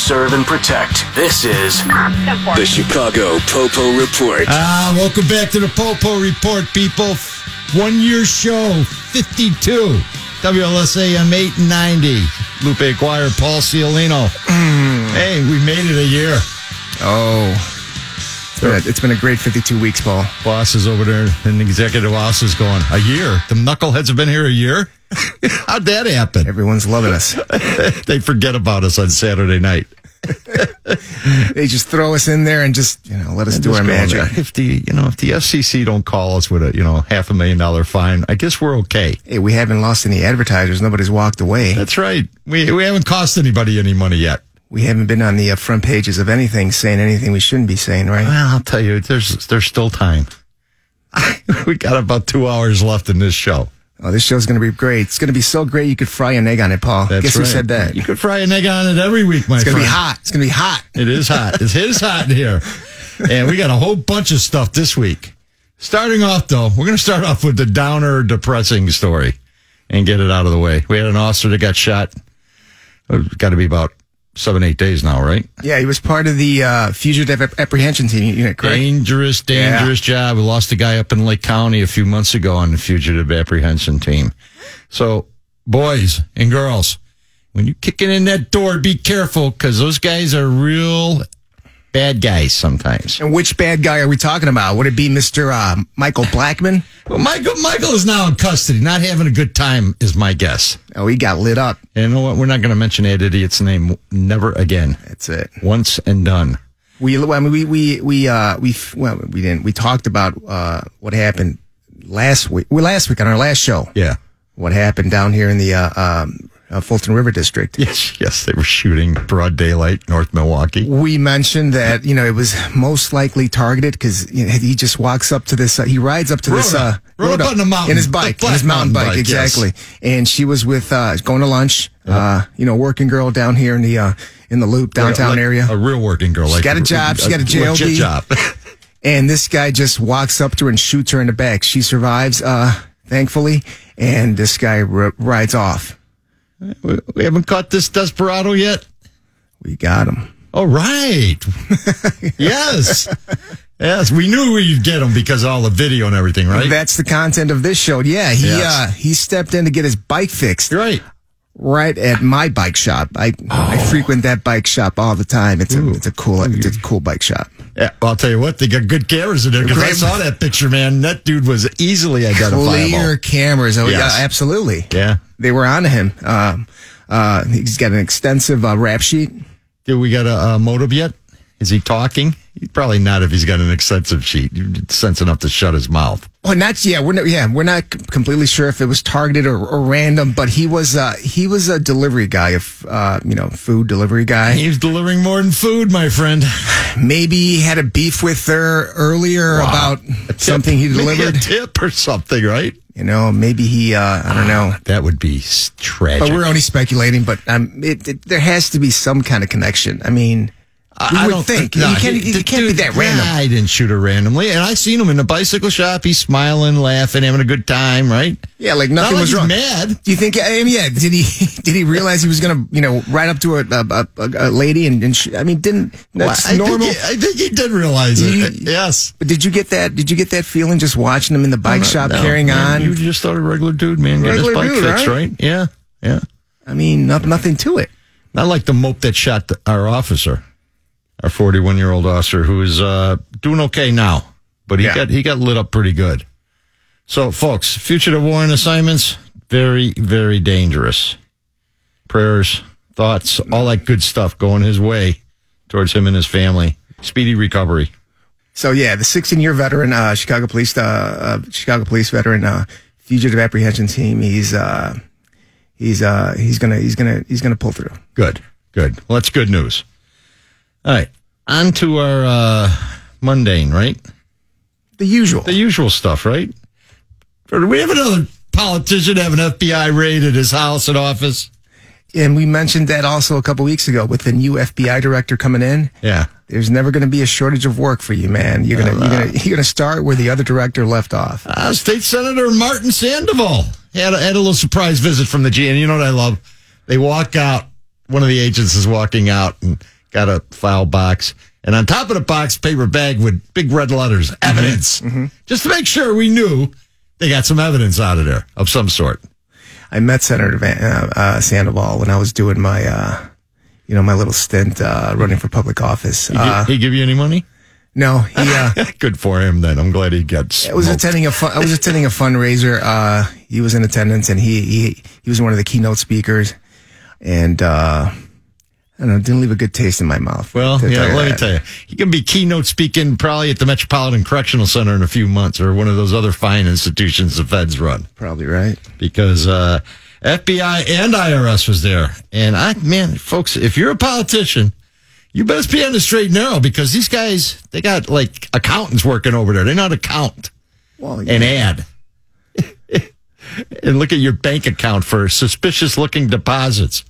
serve and protect. This is The Chicago Popo Report. Ah, welcome back to the Popo Report, people. One year show, 52. WLSAM 890. Lupe Aguirre, Paul Ciolino. hey, we made it a year. Oh. It's been, a, it's been a great 52 weeks, Paul. Boss is over there, and the executive boss is going, a year? The knuckleheads have been here a year? How'd that happen? Everyone's loving us. they forget about us on Saturday night. They just throw us in there and just, you know, let us do our magic. If the you know if the FCC don't call us with a you know half a million dollar fine, I guess we're okay. Hey, we haven't lost any advertisers. Nobody's walked away. That's right. We we haven't cost anybody any money yet. We haven't been on the uh, front pages of anything saying anything we shouldn't be saying, right? Well, I'll tell you, there's there's still time. we got about two hours left in this show. Oh, this show's going to be great. It's going to be so great you could fry an egg on it, Paul. That's Guess who said that? You could fry an egg on it every week, my It's going to friend. be hot. It's going to be hot. It is hot. It's, it is hot in here. And we got a whole bunch of stuff this week. Starting off, though, we're going to start off with the downer, depressing story and get it out of the way. We had an officer that got shot. Uh, got to be about seven, eight days now, right? Yeah, he was part of the uh, fugitive ap- apprehension team unit, correct? Dangerous, dangerous job. We lost a guy up in Lake County a few months ago on the fugitive apprehension team. So, boys and girls, when you're kicking in that door, be careful because those guys are real bad guys sometimes. And which bad guy are we talking about? Would it be Mr. Uh, Michael Blackman? Well, Michael, Michael is now in custody, not having a good time, is my guess. Oh, he got lit up. And you know what? We're not going to mention that idiot's name never again. That's it. Once and done. We, I mean, we, we, we, uh, we, well, we didn't. We talked about uh, what happened last week. Well, last week on our last show. Yeah. What happened down here in the uh, um, uh, Fulton River District? Yes, yes, they were shooting broad daylight, North Milwaukee. We mentioned that you know it was most likely targeted because you know, he just walks up to this. Uh, he rides up to this. Uh, up- rode up on the mountain. in his bike, in his mountain mountain bike, bike, yes. exactly. And she was with uh, going to lunch. Uh, you know, working girl down here in the uh, in the loop downtown Like area. A real working girl. She's like got a job. She's got a JOB. job. And this guy just walks up to her and shoots her in the back. She survives, uh, thankfully, and this guy r- rides off. We we haven't caught this desperado yet. We got him. All right. yes. Yes, we knew we'd get him because of all the video and everything, right? That's the content of this show. Yeah, he Yes. uh, he stepped in to get his bike fixed. right. Right at my bike shop. I I frequent that bike shop all the time. It's a it's a cool it's a cool bike shop. Yeah, well, I'll tell you what, they got good cameras in there because I saw that picture, man. That dude was easily identifiable. Clear cameras. Oh Yes. yeah, absolutely. Yeah. They were on him. Um, uh, he's got an extensive uh, rap sheet. Did we got a, a motive yet? Is he talking? Probably not if he's got an extensive sheet. Sense enough to shut his mouth. Well, not yeah, we're not yeah, we're not completely sure if it was targeted or, or random, but he was uh, he was a delivery guy, of uh, you know, food delivery guy. He's delivering more than food, my friend. Maybe he had a beef with her earlier about A tip. something he Maybe delivered. a tip or something, right? You know, maybe he uh, I don't know. That would be tragic. But we're only speculating. But um, it, it, there has to be some kind of connection. I mean, we I would don't think no, you can't, he- you the can't be that random. I didn't shoot her randomly, and I seen him in the bicycle shop. He's smiling, laughing, having a good time, right? Yeah, like Not nothing like was he's wrong. mad. Do you think? I mean, yeah. Did he? Did he realize he was gonna, you know, ride up to a a, a, a lady and, and sh- I mean, didn't that's I normal? Think he, I think he did realize it. He- yes. but did you get that? Did you get that feeling just watching him in the uh, bike shop No, carrying man, on? You just thought a regular dude, man, getting his Regular bike dude, fixed, right? right? Yeah, yeah. I mean, no, nothing to it. Not like the mope that shot the, our officer, our 41 year old officer, who is uh, doing okay now, but he Yeah. got he got lit up pretty good. So, folks, fugitive warrant assignments very very dangerous. Prayers, thoughts, all that good stuff going his way towards him and his family. Speedy recovery. So yeah, the 16 year veteran, uh, Chicago police, uh, uh, Chicago police veteran, uh, fugitive apprehension team. He's, uh, he's, uh, he's gonna, he's gonna, he's gonna pull through. Good, good. Well, that's good news. All right. On to our uh, mundane, right? The usual. The usual stuff, right? Or do we have another politician have an FBI raid at his house and office? And we mentioned that also a couple weeks ago with the new FBI director coming in. Yeah. There's never going to be a shortage of work for you, man. You're gonna, you're gonna, you're gonna start where the other director left off. Uh, State Senator Martin Sandoval had a, had a little surprise visit from the G. And you know what I love? They walk out. One of the agents is walking out and got a file box. And on top of the box, paper bag with big red letters, evidence. Just to make sure we knew they got some evidence out of there of some sort. I met Senator Van, uh, uh, Sandoval when I was doing my, uh, you know, my little stint uh, running for public office. He, Uh, he give you any money? no, he. Uh, Good for him then. I'm glad he got I was attending a fun, I was attending a fundraiser. Uh, he was in attendance, and he he he was one of the keynote speakers, and uh, I don't know, didn't leave a good taste in my mouth. Well, yeah, let me tell you. He can be keynote speaking probably at the Metropolitan Correctional Center in a few months or one of those other fine institutions the feds run Probably right. because uh, FBI and IRS was there. And I, man, folks, if you're a politician, you best be on the straight and narrow because these guys, they got like accountants working over there. They know how to count Well, and add. and look at your bank account for suspicious looking deposits.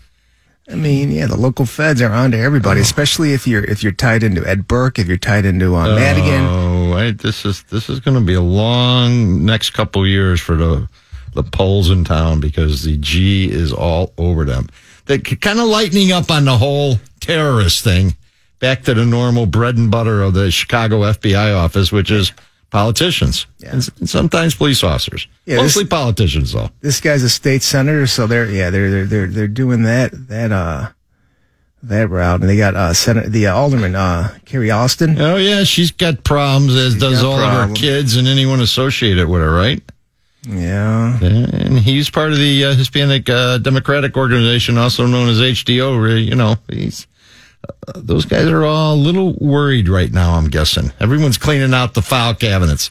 I mean, yeah, the local feds are onto everybody, especially if you're if you're tied into Ed Burke, if you're tied into uh, Madigan. Oh, I, this is this is going to be a long next couple years for the the pols in town because the G is all over them. They kind of lightening up on the whole terrorist thing. Back to the normal bread and butter of the Chicago FBI office, which is politicians and, and sometimes police officers. Yeah, this- Mostly politicians, though. This guy's a state senator, so they're yeah they're they're they're they're doing that that uh that route, and they got uh Senate the uh, alderman uh Carrie Austin. Oh yeah, she's got problems, as does got all of her kids and anyone associated with her, right? Yeah, And he's part of the uh, Hispanic uh, Democratic Organization, also known as HDO. You know, he's those guys are all a little worried right now. I'm guessing everyone's cleaning out the file cabinets.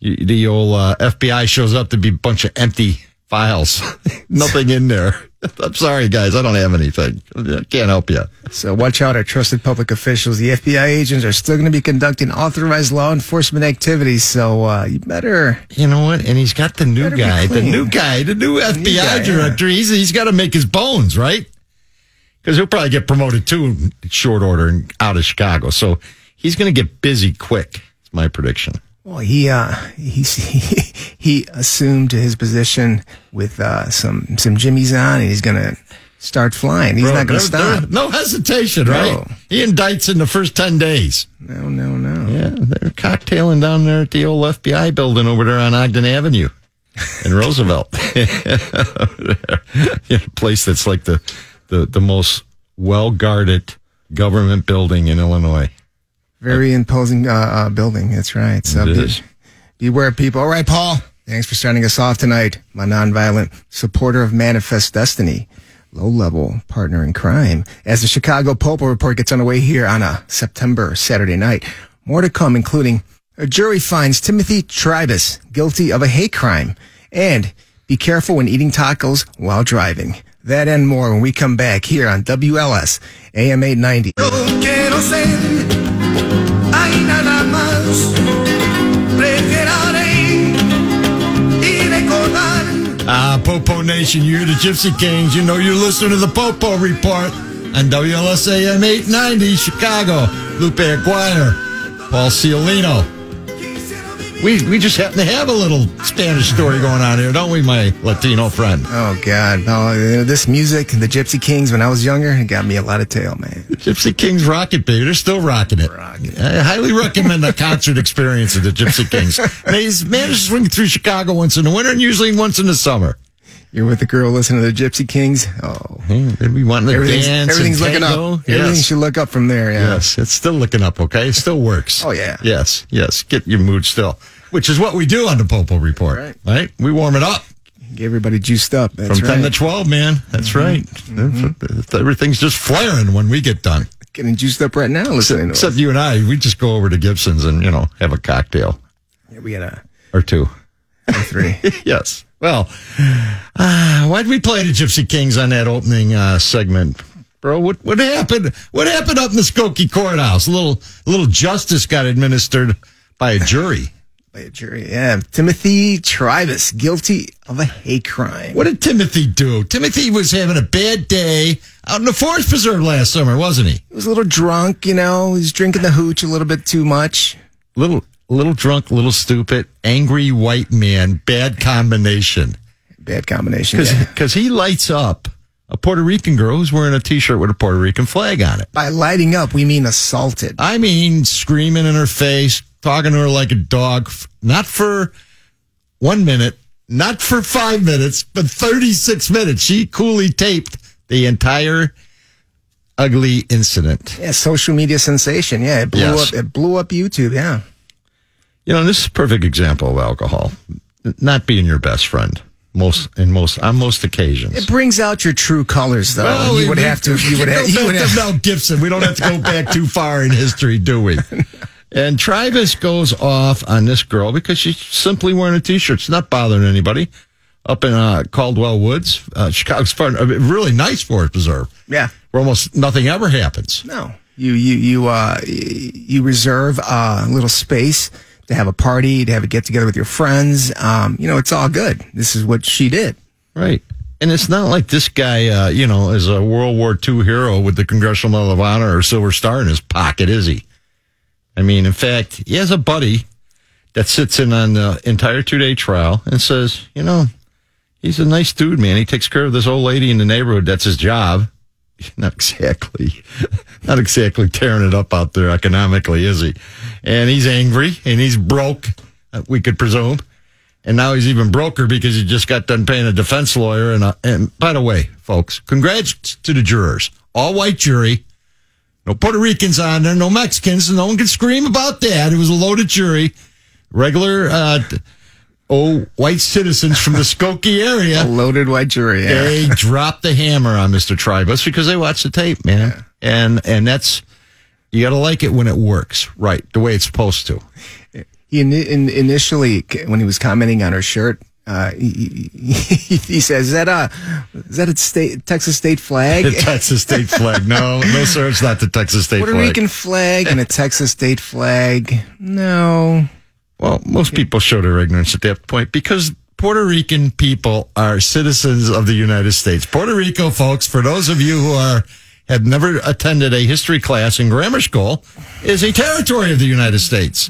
The old uh, FBI shows up to be a bunch of empty files, nothing in there. I'm sorry, guys, I don't have anything. I can't help you. so watch out, our trusted public officials. The FBI agents are still going to be conducting authorized law enforcement activities, so uh, you better. You know what? And he's got the new guy, the new guy, the new FBI guy, yeah. director. He's he's got to make his bones, right? Because he'll probably get promoted too in short order and out of Chicago. So he's going to get busy quick. It's my prediction. Well, he uh he's, he he assumed his position with uh some some jimmies on, and he's going to start flying. He's Bro, not going to stop. No, hesitation, right? No. He indicts in the first 10 days. No, no, no. Yeah, they're cocktailing down there at the old FBI building over there on Ogden Avenue in Roosevelt. yeah, a place that's like the, the, the most well guarded government building in Illinois. Very imposing uh, uh, building. That's right. So be- beware, people. All right, Paul. Thanks for starting us off tonight. My nonviolent supporter of Manifest Destiny, low level partner in crime. As the Chicago Popo report gets underway here on a September Saturday night, more to come, including a jury finds Timothy Trybus guilty of a hate crime, and be careful when eating tacos while driving. That and more when we come back here on WLS AM 890. quiero ser, hay nada más. Preferiré y recordar. Ah, Popo Nation, you're the Gypsy Kings. You know you're listening to the Popo Report on WLSAM 890 Chicago. Lupe Aguirre, Paul Ciolino. We, we just happen to have a little Spanish story going on here, don't we, my Latino friend? Oh God! No, uh, this music, the Gypsy Kings, when I was younger, it got me a lot of tail, man. Gypsy Kings rock it, baby. They're still rocking it. I highly recommend the concert experience of the Gypsy Kings. They manage to swing through Chicago once in the winter and usually once in the summer. You're with the girl listening to the Gypsy Kings. Oh, hmm, They'd be wanting to everything's dance. everything's looking up. Everything should look up from there. Yeah. Yes, it's still looking up, okay? It still works. Oh, yeah. Yes, yes. Get your mood still, which is what we do on the Popo Report, Right. right? We warm it up Get everybody juiced up. That's from right. 10 to 12, man. That's mm-hmm. right. Mm-hmm. Everything's just flaring when we get done. Getting juiced up right now. Listening to Except you and I, we just go over to Gibson's and, you know, have a cocktail Yeah, we got a or two. or three. yes. Well, uh, why'd we play the Gypsy Kings on that opening uh, segment? bro. What what happened? What happened up in the Skokie courthouse? A little a little justice got administered by a jury. By a jury, yeah. Timothy Trybus, guilty of a hate crime. What did Timothy do? Timothy was having a bad day out in the forest preserve last summer, wasn't he? He was a little drunk, you know. He was drinking the hooch a little bit too much. Little little drunk, little stupid, angry white man. Bad combination. Bad combination. Because yeah. he lights up a Puerto Rican girl who's wearing a T-shirt with a Puerto Rican flag on it. By lighting up, we mean assaulted. I mean, screaming in her face, talking to her like a dog, not for one minute, not for five minutes, but 36 minutes. She coolly taped the entire ugly incident. Yeah, social media sensation. Yeah, it blew Yes. up. It blew up YouTube. Yeah. You know, this is a perfect example of alcohol not being your best friend. Most in most on most occasions. It brings out your true colors, though. you would we- have to. You would have. You would to have Mel Gibson. We don't have to go back too far in history, do we? And Travis goes off on this girl because she's simply wearing a t-shirt. It's not bothering anybody. Up in uh, Caldwell Woods, uh, Chicago's part, a really nice forest preserve. Yeah. where almost nothing ever happens. No, you you you uh you reserve a little space to have a party, to have a get together with your friends. Um, you know, it's all good. This is what she did. Right. And it's not like this guy, uh, you know, is a World War II hero with the Congressional Medal of Honor or Silver Star in his pocket, is he? I mean, in fact, he has a buddy that sits in on the entire two day trial and says, you know, he's a nice dude, man. He takes care of this old lady in the neighborhood. That's his job. Not exactly, not exactly tearing it up out there economically, is he? And he's angry and he's broke, uh, we could presume. And now he's even broker because he just got done paying a defense lawyer. And, uh, and by the way, folks, congrats to the jurors. All white jury. No Puerto Ricans on there, no Mexicans. No one can scream about that. It was a loaded jury. Regular, uh, oh, white citizens from the Skokie area. A loaded white jury. Yeah. They dropped the hammer on Mr. Trybus because they watched the tape, man. And, and that's, you got to like it when it works, right? The way it's supposed to. He in, in, initially, when he was commenting on her shirt, uh, he, he, he says, "Is that a is that a state Texas state flag? The Texas state flag. No, no, sir, it's not the Texas state Puerto flag. Puerto Rican flag and a Texas state flag? No, Well, most people show their ignorance at that point because Puerto Rican people are citizens of the United States. Puerto Rico, folks, for those of you who are have never attended a history class in grammar school, is a territory of the United States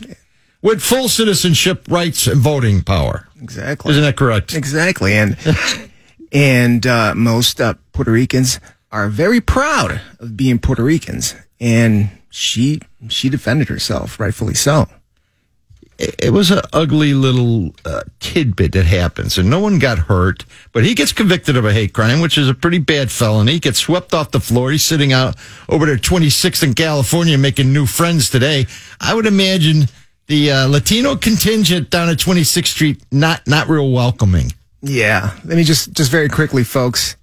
with full citizenship rights and voting power. exactly. Isn't that correct? Exactly, and and uh, most uh, Puerto Ricans are very proud of being Puerto Ricans, and she she defended herself, rightfully so. It was an ugly little uh, tidbit that happens, and no one got hurt. But he gets convicted of a hate crime, which is a pretty bad felony. He gets swept off the floor. He's sitting out over there, 26th in California, making new friends today. I would imagine the uh, Latino contingent down at 26th Street not not real welcoming. Yeah, let me just just very quickly, folks.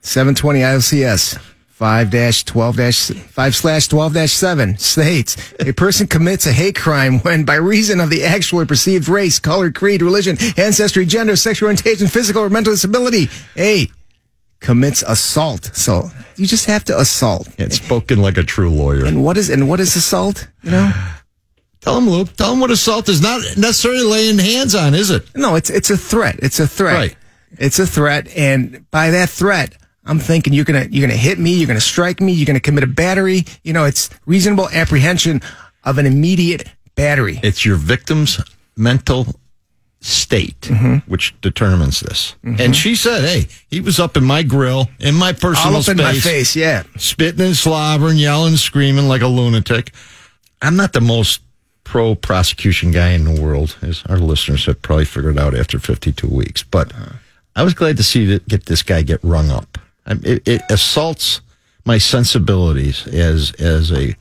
Seven twenty ILCS. 5 12 5 slash 12 7 states a person commits a hate crime when by reason of the actual or perceived race, color, creed, religion, ancestry, gender, sexual orientation, physical or mental disability, A, commits assault. So you just have to assault. It's spoken like a true lawyer. And what is and what is assault? You know? Tell him, Luke. Tell him what assault is not necessarily laying hands on, is it? No, it's it's a threat. It's a threat. Right. It's a threat, and by that threat, I'm thinking you're gonna you're gonna hit me, you're gonna strike me, you're gonna commit a battery. You know, it's reasonable apprehension of an immediate battery. It's your victim's mental state Mm-hmm. which determines this. And she said, "Hey, he was up in my grill in my personal All up in space, my face, yeah. spitting and slobbering, yelling, screaming like a lunatic." I'm not the most pro prosecution guy in the world, as our listeners have probably figured out after 52 weeks. But I was glad to see that get this guy get rung up. It, it assaults my sensibilities as as a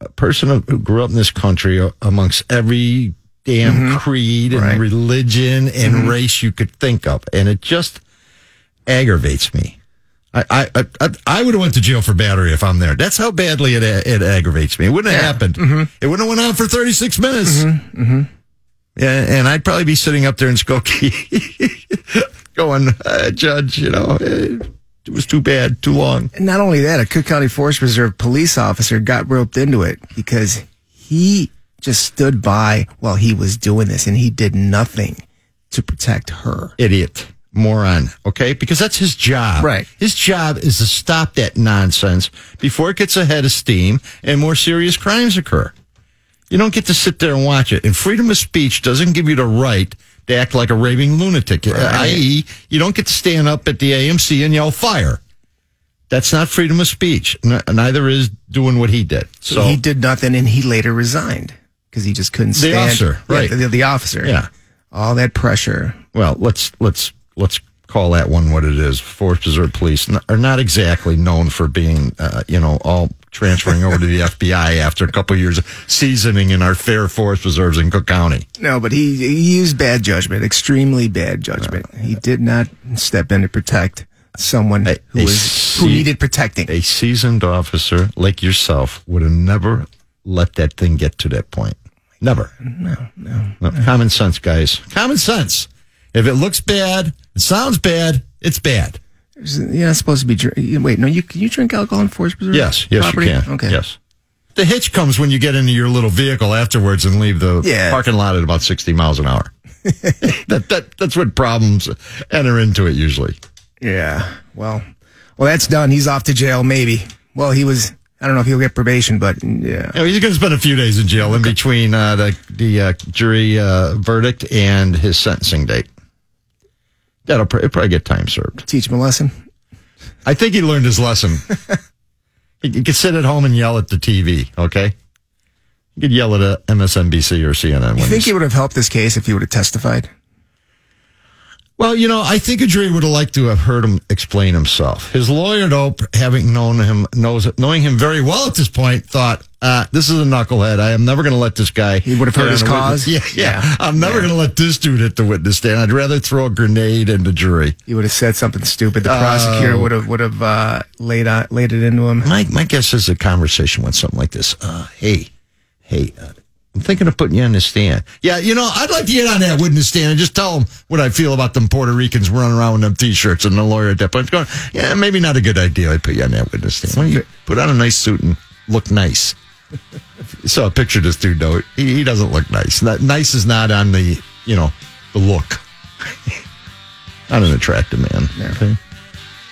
a person who grew up in this country amongst every damn creed and Right. religion and race you could think of, and it just aggravates me. I I I, I would have went to jail for battery if I'm there. That's how badly it it aggravates me. It wouldn't have happened. It wouldn't have went on for 36 minutes. Yeah, and I'd probably be sitting up there in Skokie, going, uh, Judge, you know, uh, It was too bad, too long. And not only that, a Cook County Forest Reserve police officer got roped into it because he just stood by while he was doing this and he did nothing to protect her. Idiot. Moron. Okay? Because that's his job. Right. His job is to stop that nonsense before it gets ahead of steam and more serious crimes occur. You don't get to sit there and watch it. And freedom of speech doesn't give you the right to act like a raving lunatic. I.e., you don't get to stand up at the AMC and yell fire. That's not freedom of speech. N- neither is doing what he did. So, he did nothing and he later resigned because he just couldn't stand The officer, Yeah, right. the, the officer. Yeah. All that pressure. well, let's let's let's call that one what it is. Forest Reserve Police are not exactly known for being, uh, you know, all transferring over to the FBI after a couple years of seasoning in our fair forest reserves in Cook County. No, but he, he used bad judgment, extremely bad judgment. he did not step in to protect someone A- who a was who needed protecting. A seasoned officer like yourself would have never let that thing get to that point. Never. No, no. Common sense, guys. Common sense. If it looks bad, it sounds bad, it's bad. You're not supposed to be. Wait, no, you can you drink alcohol in Forest Preserve? Yes, yes, property? you can. Okay. Yes. The hitch comes when you get into your little vehicle afterwards and leave the Yeah. parking lot at about 60 miles an hour. that, that, that's what problems enter into it usually. Yeah. Well, well, that's done. He's off to jail. Maybe. Well, he was. I don't know if he'll get probation, but yeah. Know, he's going to spend a few days in jail in between uh, the, the uh, jury uh, verdict and his sentencing date. That'll pr- it'll probably get time served. Teach him a lesson. I think he learned his lesson. he, he could sit at home and yell at the TV, okay? He could yell at uh, MSNBC or CNN. You think he would have helped this case if he would have testified? Well, you know, I think a jury would have liked to have heard him explain himself. His lawyer, though, having known him, knows knowing him very well at this point, thought, uh, "This is a knucklehead. I am never going to let this guy." He would have heard his cause? Yeah, yeah. Yeah. I'm never Yeah. going to let this dude hit the witness stand. I'd rather throw a grenade in the jury. He would have said something stupid. The Oh. prosecutor would have would have uh, laid on, laid it into him. My my guess is the conversation went something like this: uh, "Hey, hey, uh, I'm thinking of putting you on the stand. Yeah, you know, I'd like to get on that witness stand and just tell them what I feel about them Puerto Ricans running around with them t-shirts." And the lawyer at that point going, "Yeah, maybe not a good idea. I'd put you on that witness stand. Why don't you put on a nice suit and look nice?" so I picture this dude though. He, he doesn't look nice. Not, nice is not on the you know the look. not an attractive man. Okay.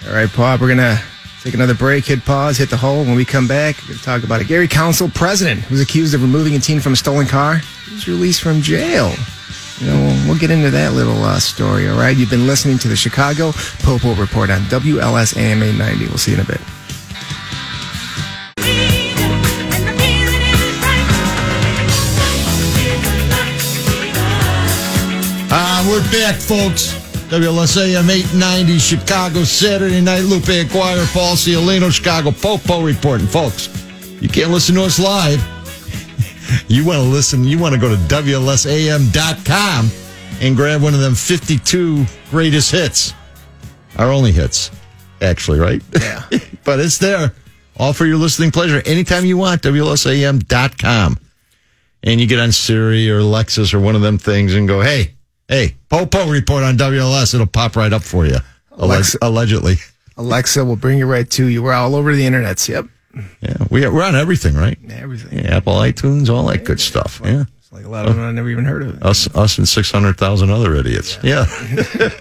All right, Pop. we're gonna take another break, hit pause, hit the hole. When we come back, we're gonna talk about it. Gary Council president who's accused of removing a teen from a stolen car. He's released from jail. You know, we'll, get into that little uh, story. All right, you've been listening to the Chicago Popo Report on WLS AM 890. We'll see you in a bit. Uh, we're back, folks. WLSAM 890, Chicago, Saturday night. Lupe Aguirre Paul Ciolino, Chicago Popo reporting. Folks, you can't listen to us live. you want to listen, you want to go to WLSAM.com and grab one of them 52 greatest hits. Our only hits, actually, right? Yeah. but it's there. All for your listening pleasure. Anytime you want, WLSAM.com and you get on Siri or Lexus or one of them things and go, hey, hey, Popo report on WLS. It'll pop right up for you. Alexa- allegedly. Alexa will bring you right to you. We're all over the internets. Yep. Yeah, we, we're on everything, right? Everything. Yeah, Apple, iTunes, all that good stuff. Yeah. It's like a lot of them I never even heard of. Us, us and 600,000 other idiots. Yeah.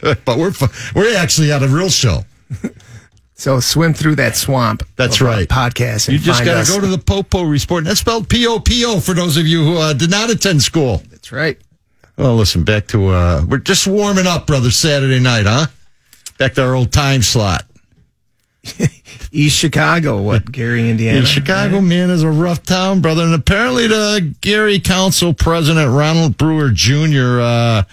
but we're, we're actually at a real show. So swim through that swamp. That's right. Podcast. You just got to go to the Popo report. That's spelled P O P O for those of you who uh, did not attend school. That's right. Well, listen, back to, uh, we're just warming up, brother, Saturday night, huh? Back to our old time slot. East Chicago, what, Gary, Indiana? In Chicago, man, is a rough town, brother. And apparently, the Gary Council President Ronald Brewer Jr. Uh,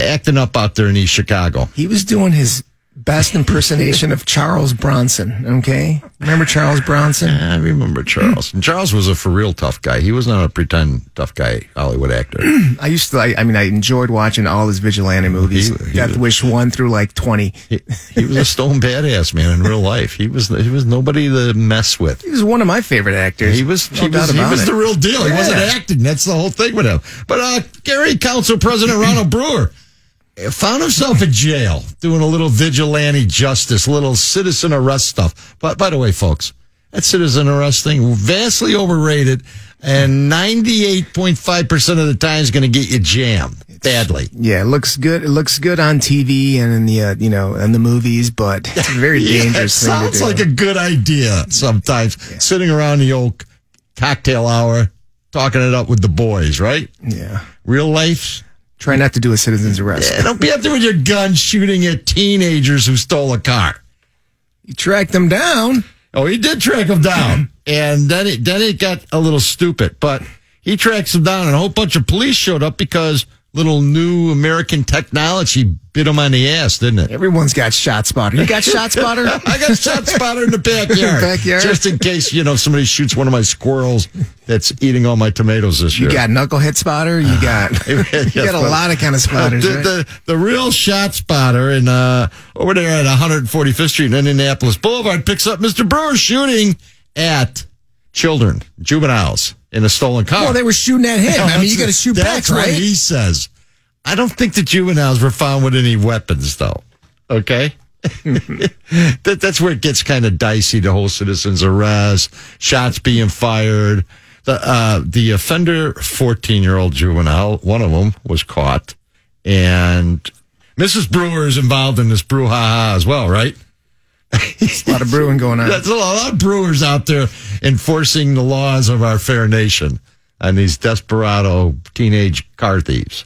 acting up out there in East Chicago. He was doing his best impersonation of Charles Bronson. Okay, remember Charles Bronson? I remember Charles. And Charles was a for real tough guy. He was not a pretend tough guy Hollywood actor. I used to. I, I mean, I enjoyed watching all his vigilante movies. He- he Death was- Wish one through like twenty. he, he was a stone badass man in real life. He was he was nobody to mess with. He was one of my favorite actors. He was no he was, he was it. the real deal. He wasn't acting. That's the whole thing with him. But uh, Gary Council President Ronald Brewer found himself in jail doing a little vigilante justice, little citizen arrest stuff. But by the way, folks, that citizen arrest thing vastly overrated, and ninety eight point five percent of the time is going to get you jammed badly. Yeah, it looks good. It looks good on TV and in the uh, you know in the movies, but it's a very Yeah, dangerous thing to sounds like a good idea sometimes. Sitting around the old cocktail hour, talking it up with the boys, right? yeah, Real life. Try not to do a citizen's arrest. Yeah, don't be up there with your gun shooting at teenagers who stole a car. You tracked them down. Oh, he did track them down, and then it then it got a little stupid. But he tracks them down, and a whole bunch of police showed up because little new American technology bit him on the ass, didn't it? Everyone's got shot spotter. You got shot spotter? I got shot spotter in the backyard, Backyard? just in case you know somebody shoots one of my squirrels that's eating all my tomatoes this year. You got knucklehead spotter. You got you Yes, got a but- lot of kind of spotters. the, right? the, the real shot spotter in uh, over there at 145th Street in Indianapolis Boulevard picks up Mr. Brewer shooting at children, juveniles in a stolen car. well, they were shooting at him. I mean, you got to shoot back, That's what right? he says. I don't think the juveniles were found with any weapons, though. Okay. that, that's where it gets kind of dicey. The whole citizens arrest, shots being fired. The uh, the offender, fourteen year old juvenile, one of them was caught, and Mrs. Brewer is involved in this brouhaha as well, right? A lot of brewing going on. There's a lot of brewers out there enforcing the laws of our fair nation on these desperado teenage car thieves.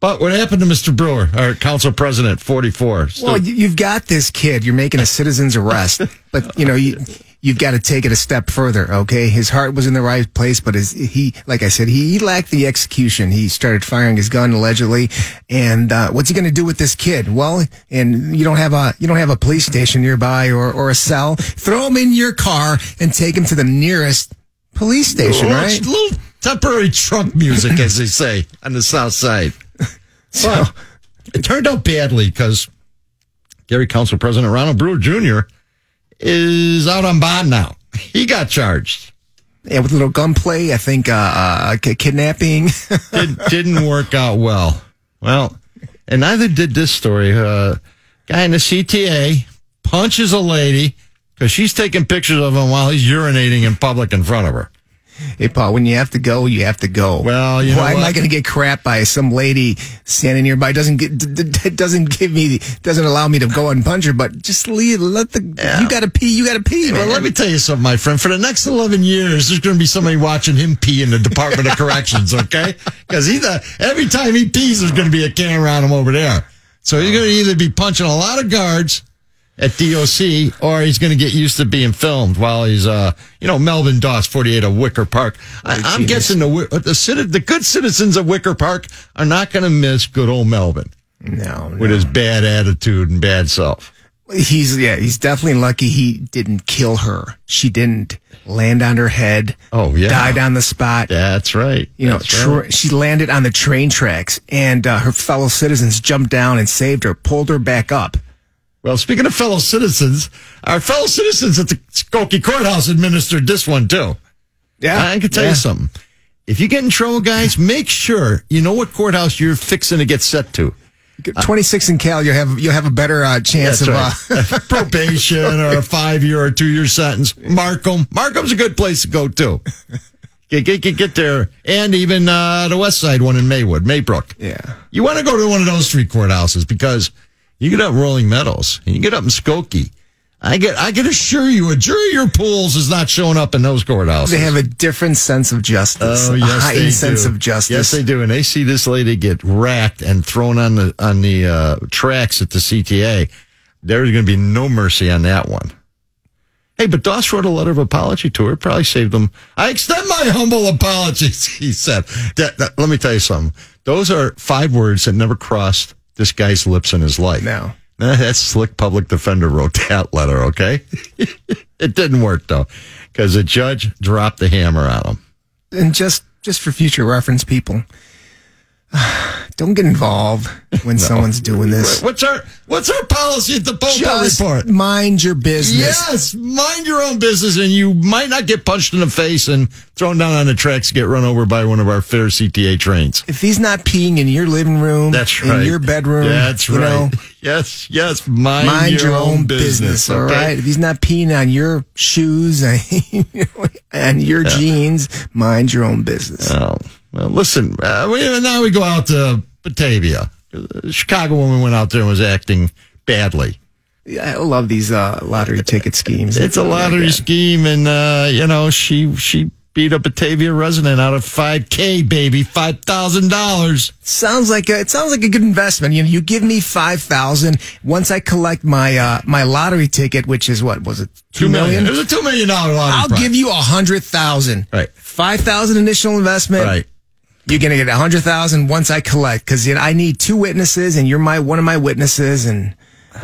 But what happened to Mr. Brewer, our council president, 44? So- Well, you- you've got this kid. You're making a citizen's arrest, but you know you you've got to take it a step further. Okay, his heart was in the right place, but his he, like I said, he, he lacked the execution. He started firing his gun allegedly, and uh, what's he going to do with this kid? Well, and you don't have a you don't have a police station nearby or or a cell. Throw him in your car and take him to the nearest police station. little, Right? little temporary trunk music, as they say on the south side. So It turned out badly because Gary Council President Ronald Brewer Jr. is out on bond now. He got charged. yeah, with a little gunplay, I think uh, uh, kidnapping. It didn't work out well. Well, and neither did this story. Uh, guy in the CTA punches a lady because she's taking pictures of him while he's urinating in public in front of her. Hey, Paul, when you have to go, you have to go. Well, you know why am? I going to get crap by some lady standing nearby? Doesn't get d- d- doesn't give me doesn't allow me to go and punch her, but just leave. Let the you got to pee. You got to pee, Well, man. let me tell you something, my friend. For the next 11 years, there's going to be somebody watching him pee in the Department of Corrections, okay? Because he's a, every time he pees, there's going to be a camera on him over there. So he's going to either be punching a lot of guards at DOC or he's going to get used to being filmed while he's, uh, you know, Melvin Doss, 48 of Wicker Park. I, I'm guessing the, the, citi- the good citizens of Wicker Park are not going to miss good old Melvin no, no. with his bad attitude and bad self. he's yeah, he's definitely lucky he didn't kill her. She didn't land on her head. Oh, yeah. died on the spot. That's right. You know, That's tr- right. she landed on the train tracks, and uh, her fellow citizens jumped down and saved her, pulled her back up. Well, speaking of fellow citizens, our fellow citizens at the Skokie Courthouse administered this one too. Yeah, I can tell yeah. you something. If you get in trouble, guys, make sure you know what courthouse you're fixing to get set to. Get 26 in Cal, you'll have you'll have a better uh, chance of. Uh. Probation or a five year or two year sentence. Markham. Markham's a good place to go too. Get, get, get, get there. And even uh, the west side one in Maywood, Maybrook. Yeah. You want to go to one of those three courthouses because you get up in Rolling Meadows and you get up in Skokie. I get, I can assure you, a jury of your pools is not showing up in those courthouses. They have a different sense of justice. Oh a yes, heightened they sense of justice. Yes, they do, and they see this lady get racked and thrown on the on the uh, tracks at the CTA. There's going to be no mercy on that one. Hey, but Doss wrote a letter of apology to her. Probably saved them. I extend my humble apologies. He said. That, that- let me tell you something. Those are five words that never crossed this guy's lips in his life. No. That slick public defender wrote that letter. Okay, it didn't work though, because the judge dropped the hammer on him. and just just for future reference, people, Don't get involved when someone's doing this. What's our What's our policy at the Just Report? mind your business. Yes, mind your own business, and you might not get punched in the face and thrown down on the tracks, get run over by one of our fair CTA trains. If he's not peeing in your living room, That's in right. your bedroom, That's you right. know, yes, yes. Mind, mind your, own business. all okay? right. If he's not peeing on your shoes and your jeans, mind your own business. Oh, well, listen. Uh, we, now we go out to Batavia. A Chicago woman went out there and was acting badly. I love these uh, lottery ticket schemes. It's a lottery scheme, and uh, you know she she beat a Batavia resident out of five k baby, five thousand dollars. Sounds like a, it sounds like a good investment. You know, you give me five thousand once I collect my uh, my lottery ticket, which is what was it Two million. It was a two million dollar lottery. I'll prize. give you a hundred thousand. Right. Five thousand initial investment. right. You're gonna get a hundred thousand once I collect because you know, I need two witnesses, and you're my one of my witnesses, and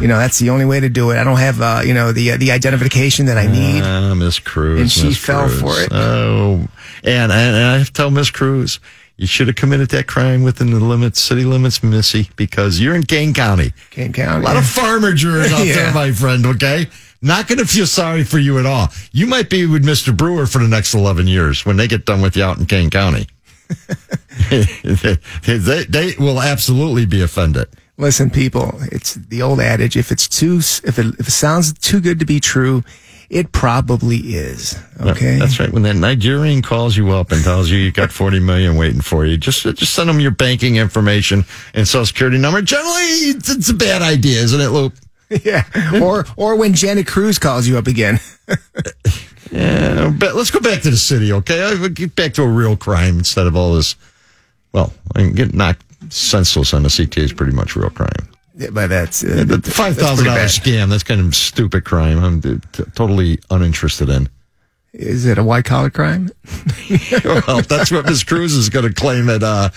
you know that's the only way to do it. I don't have uh, you know the uh, the identification that I need. Ah, Miss Cruz. And she Miss fell Cruz. for it. Oh, and, and I have to tell Miss Cruz, you should have committed that crime within the limits, city limits, Missy, because you're in Kane County. Kane County. A lot of farmer jurors out Yeah. there, my friend, okay? Not going to feel sorry for you at all. You might be with Mr. Brewer for the next 11 years when they get done with you out in Kane County. they, they will absolutely be offended. Listen, people, it's the old adage: if it's too, if it, if it sounds too good to be true, it probably is. Okay, That's right. When that Nigerian calls you up and tells you you got 40 million waiting for you, just just send them your banking information and social security number. Generally, it's, it's a bad idea, isn't it, Loop? yeah. Or or when Janet Cruz calls you up again. Yeah, but let's go back to the city, okay? I Get back to a real crime instead of all this. Well, I can get knocked senseless on the CTA is pretty much real crime. Yeah, but that's uh, The five thousand dollar scam, that's kind of stupid crime. I'm t- totally uninterested in. Is it a white collar crime? well, that's what Miss Cruz is going to claim at uh,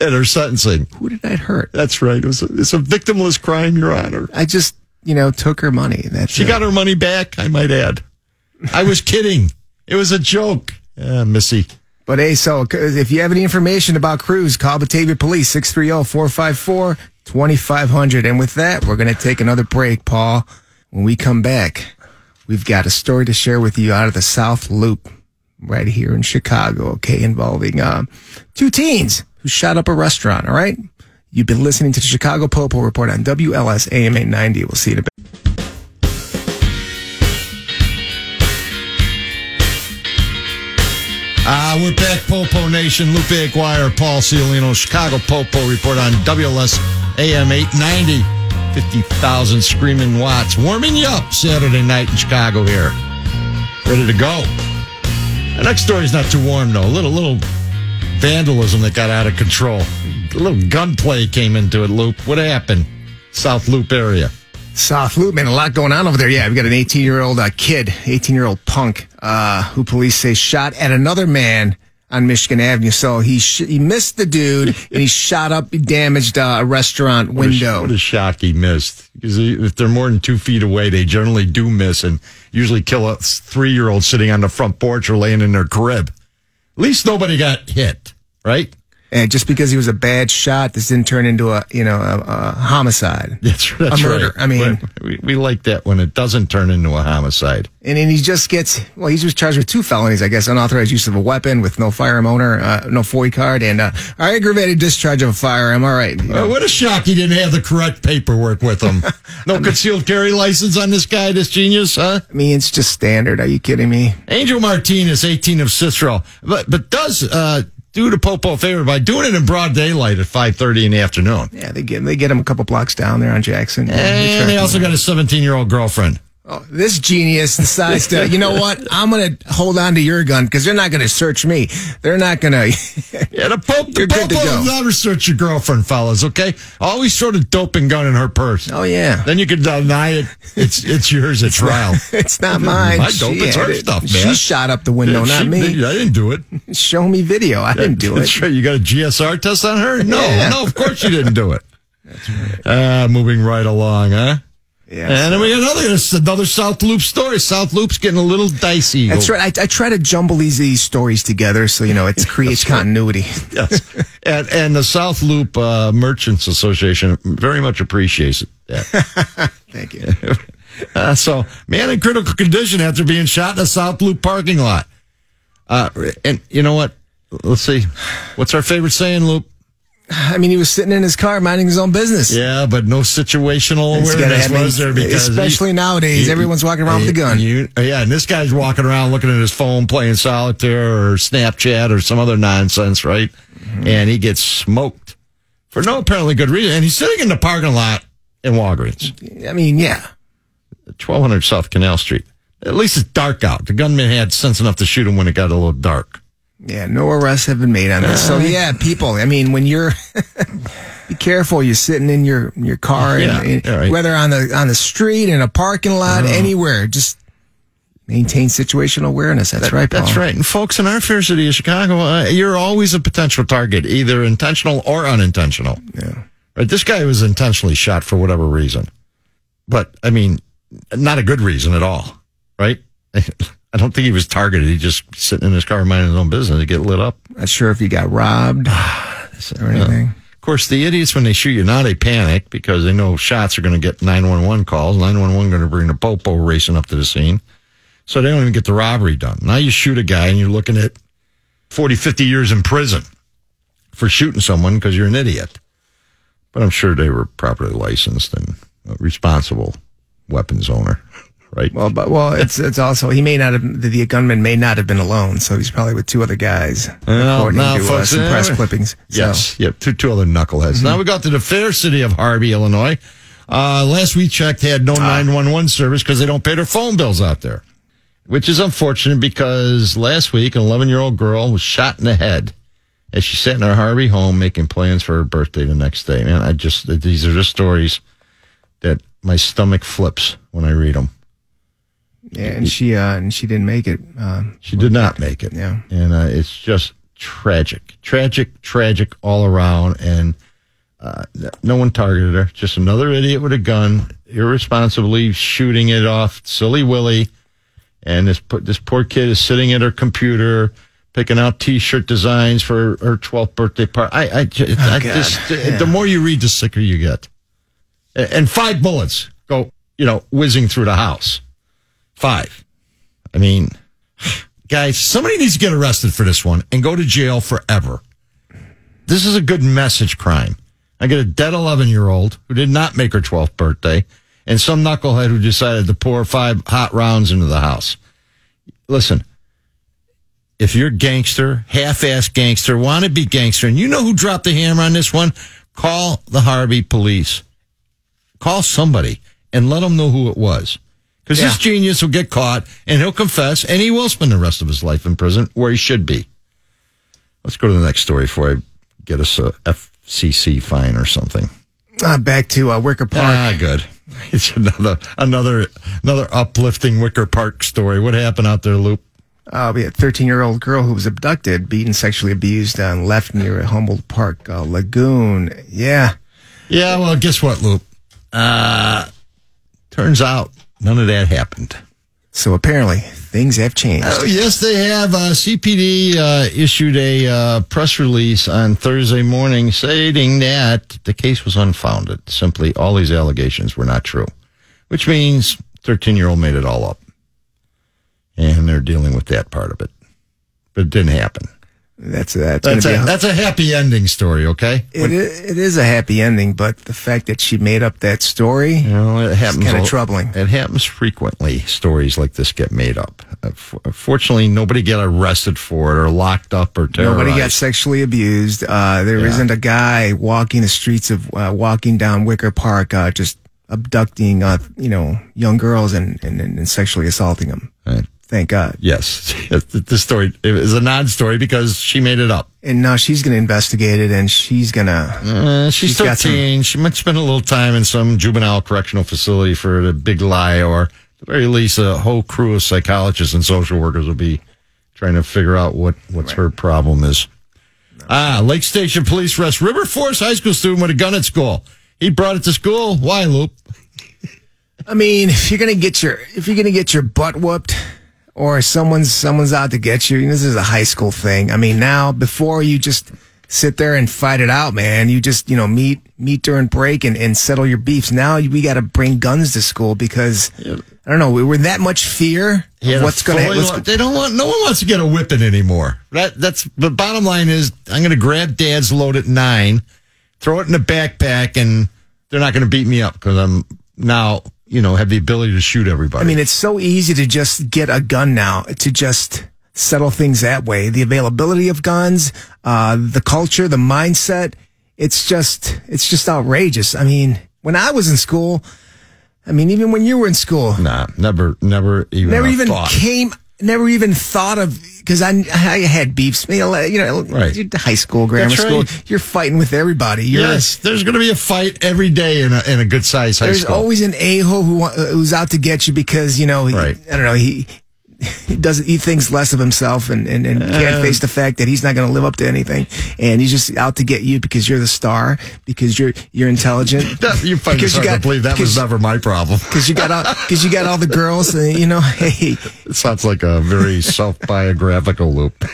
at her sentencing. Who did that hurt? That's right. It was a, it's a victimless crime, Your Honor. I just you know took her money. That's She it. got her money back. I might add. I was kidding. It was a joke, uh, Missy. But hey, so if you have any information about Cruz, call Batavia Police oh, 630-454-2500. And with that, we're going to take another break, Paul. When we come back, we've got a story to share with you out of the South Loop right here in Chicago, okay, involving uh, two teens who shot up a restaurant, all right? You've been listening to the Chicago Popo Report on WLS AM 890. We'll see you in a bit. Uh, we're back, Popo Nation. Lupe Aguirre, Paul Ciolino, Chicago Popo report on WLS AM 890. 50,000 screaming watts. Warming you up Saturday night in Chicago here. Ready to go. The next story's not too warm, though. A little, little vandalism that got out of control. A little gunplay came into it, Loop. What happened? South Loop area. South Loop, man, a lot going on over there. Yeah, we got an 18 year old uh, kid, 18 year old punk, uh, who police say shot at another man on Michigan Avenue. So he sh- he missed the dude and he shot up, damaged uh, a restaurant What a window. What a shock he missed. Because if they're more than two feet away, they generally do miss and usually kill a three year old sitting on the front porch or laying in their crib. At least nobody got hit, right? And just because he was a bad shot, this didn't turn into a you know a, a homicide. That's, that's A murder. right. I mean- we, we like that when it doesn't turn into a homicide. And then he just gets well. He's just charged with two felonies, I guess: unauthorized use of a weapon with no firearm owner, uh, no FOID card, and uh, aggravated discharge of a firearm. All right, you know. Uh, what a shock he didn't have the correct paperwork with him. No concealed carry license on this guy, this genius, huh? I mean, it's just standard. Are you kidding me? Angel Martinez, 18 of Cicero, but but does uh, do the Popo a favor by doing it in broad daylight at 5:30 in the afternoon. Yeah, they get they get him a couple blocks down there on Jackson. Yeah, And they also got a 17 year old girlfriend. Oh, this genius decides to, you know what? I'm going to hold on to your gun because they're not going to search me. They're not going to. Yeah, the Pope, the You're good to go. will never search your girlfriend, fellas. Okay, always throw the doping gun in her purse. Oh yeah, Then you can deny it. It's it's yours at trial. it's not mine. My dope, She it's her it. stuff, man. She shot up the window, Yeah, not she- me. I didn't do it. Show me video. I didn't do it. right. You got a GSR test on her? No, Yeah. no, of course you didn't do it. That's right. Uh, moving right along, huh? Yeah, and then we got another another South Loop story. South Loop's getting a little dicey. That's right. I, I try to jumble these, these stories together so you know it creates continuity. yes. and, and the South Loop uh, Merchants Association very much appreciates that. Thank you. Uh, so, man in critical condition after being shot in a South Loop parking lot. Uh, and you know what? Let's see. What's our favorite saying, Loop? I mean, he was sitting in his car minding his own business. Yeah, but no situational awareness was there because especially he- nowadays, he- everyone's walking around with a gun. you- yeah, and this guy's walking around looking at his phone, playing solitaire or Snapchat or some other nonsense, right? Mm-hmm. And he gets smoked for no apparently good reason. And he's sitting in the parking lot in Walgreens, I mean, yeah. 1200 South Canal Street. At least it's dark out. The gunman had sense enough to shoot him when it got a little dark. Yeah, no arrests have been made on this. So yeah, people. I mean, when you're be careful, you're sitting in your your car, Yeah, and yeah, right. whether on the on the street, in a parking lot, anywhere, just maintain situational awareness. That's right, Paul. That's right. And folks, in our fair city of Chicago, uh, you're always a potential target, either intentional or unintentional. Yeah. Right? This guy was intentionally shot for whatever reason. But, I mean, not a good reason at all, right? I don't think he was targeted. He just sitting in his car minding his own business to get lit up. Not sure if he got robbed or anything. Of course, the idiots, when they shoot you, now they panic because they know shots are going to get 911 calls. 911 going to bring the popo racing up to the scene. So they don't even get the robbery done. Now you shoot a guy and you're looking at 40, 50 years in prison for shooting someone because you're an idiot. But I'm sure they were properly licensed and a responsible weapons owner, right? Well, but well, it's it's also he may not have the, gunman may not have been alone, so he's probably with two other guys, Well, according now, to uh, some eh, press clippings. So, Yes, yep, two, two other knuckleheads. Now we got to the fair city of Harvey, Illinois. Uh, last we checked, had no 911 service because they don't pay their phone bills out there, which is unfortunate because last week an 11 year old girl was shot in the head as she sat in her Harvey home making plans for her birthday the next day. Man, I just, these are just stories that my stomach flips when I read them. Yeah, and she uh, and she didn't make it. Um, She did not make it. Yeah. And uh, it's just tragic, tragic, tragic all around. And uh, no one targeted her. Just another idiot with a gun, irresponsibly shooting it off, silly Willy. And this this poor kid is sitting at her computer, picking out T-shirt designs for her 12th birthday party. I, I, ju- I God. just the more you read, the sicker you get. And five bullets go, you know, whizzing through the house. Five. I mean, guys, somebody needs to get arrested for this one and go to jail forever. This is a good message crime. I get a dead 11 year old who did not make her 12th birthday and some knucklehead who decided to pour five hot rounds into the house. Listen, if you're gangster, half-ass gangster, want to be gangster, and you know who dropped the hammer on this one, call the Harvey police. Call somebody and let them know who it was. Because this genius will get caught and he'll confess and he will spend the rest of his life in prison where he should be. Let's go to the next story before I get us a FCC fine or something. uh, back to uh, Wicker Park. Ah, good. It's another another another uplifting Wicker Park story. What happened out there, Loop? Uh, we had a 13 year old girl who was abducted, beaten, sexually abused, and left near a Humboldt Park uh, Lagoon. Yeah. Yeah, well, guess what, Loop? Uh, turns out none of that happened. So apparently things have changed. Oh, yes, they have. Uh, CPD uh, issued a uh, press release on Thursday morning stating that the case was unfounded. Simply, all these allegations were not true, which means 13 year old made it all up. And they're dealing with that part of it. But it didn't happen. That's that's, That's a, a, that's a happy ending story, okay? it, i- it is a happy ending, but the fact that she made up that story, You know, it happens. kinda troubling. It happens frequently. Stories like this get made up. Uh, f- Fortunately, nobody got arrested for it or locked up or terrorized. nobody got sexually abused. Uh, there Yeah. not a guy walking the streets of uh, walking down Wicker Park, uh, just abducting, uh, you know, young girls and, and, and sexually assaulting them. Right. Thank God. Yes, this story is a non-story because she made it up. And now she's going to investigate it, and she's going to. Uh, she's, She's got some- She might spend a little time in some juvenile correctional facility for the big lie, or at the very least, a whole crew of psychologists and social workers will be trying to figure out what what's her problem is. Ah, Lake Station Police arrest River Forest High School student with a gun at school. He brought it to school. Why, Loop? I mean, if you're gonna get your if you're gonna get your butt whooped, or someone's someone's out to get you, this is a high school thing. I mean, now before you just sit there and fight it out, man, you just you know meet meet during break and, and settle your beefs. Now we got to bring guns to school because I don't know, we were that much fear what's gonna. fully they don't want. No one wants to get a whipping anymore. That that's the bottom line. Is I'm going to grab Dad's load at nine, throw it in a backpack, and they're not going to beat me up because I'm now you know have the ability to shoot everybody. I mean, it's so easy to just get a gun now to just settle things that way. The availability of guns, uh, the culture, the mindset. It's just, it's just outrageous. I mean, when I was in school, I mean, even when you were in school, nah, never, never even, never even thought. came, never even thought of, because I, I had beefs. You uh, know, you know, Right. high school, grammar That's school, right. you're fighting with everybody. You're, Yes, there's going to be a fight every day in a, in a good size high There's school. There's always an a hole who uh, who's out to get you because you know he, Right. I don't know he he doesn't he thinks less of himself and and, and can't face the fact that he's not going to live up to anything and he's just out to get you because you're the star because you're you're intelligent That- you find because hard to believe that was never my problem. because you got all because you got all the girls and you know hey It sounds like a very self-biographical loop.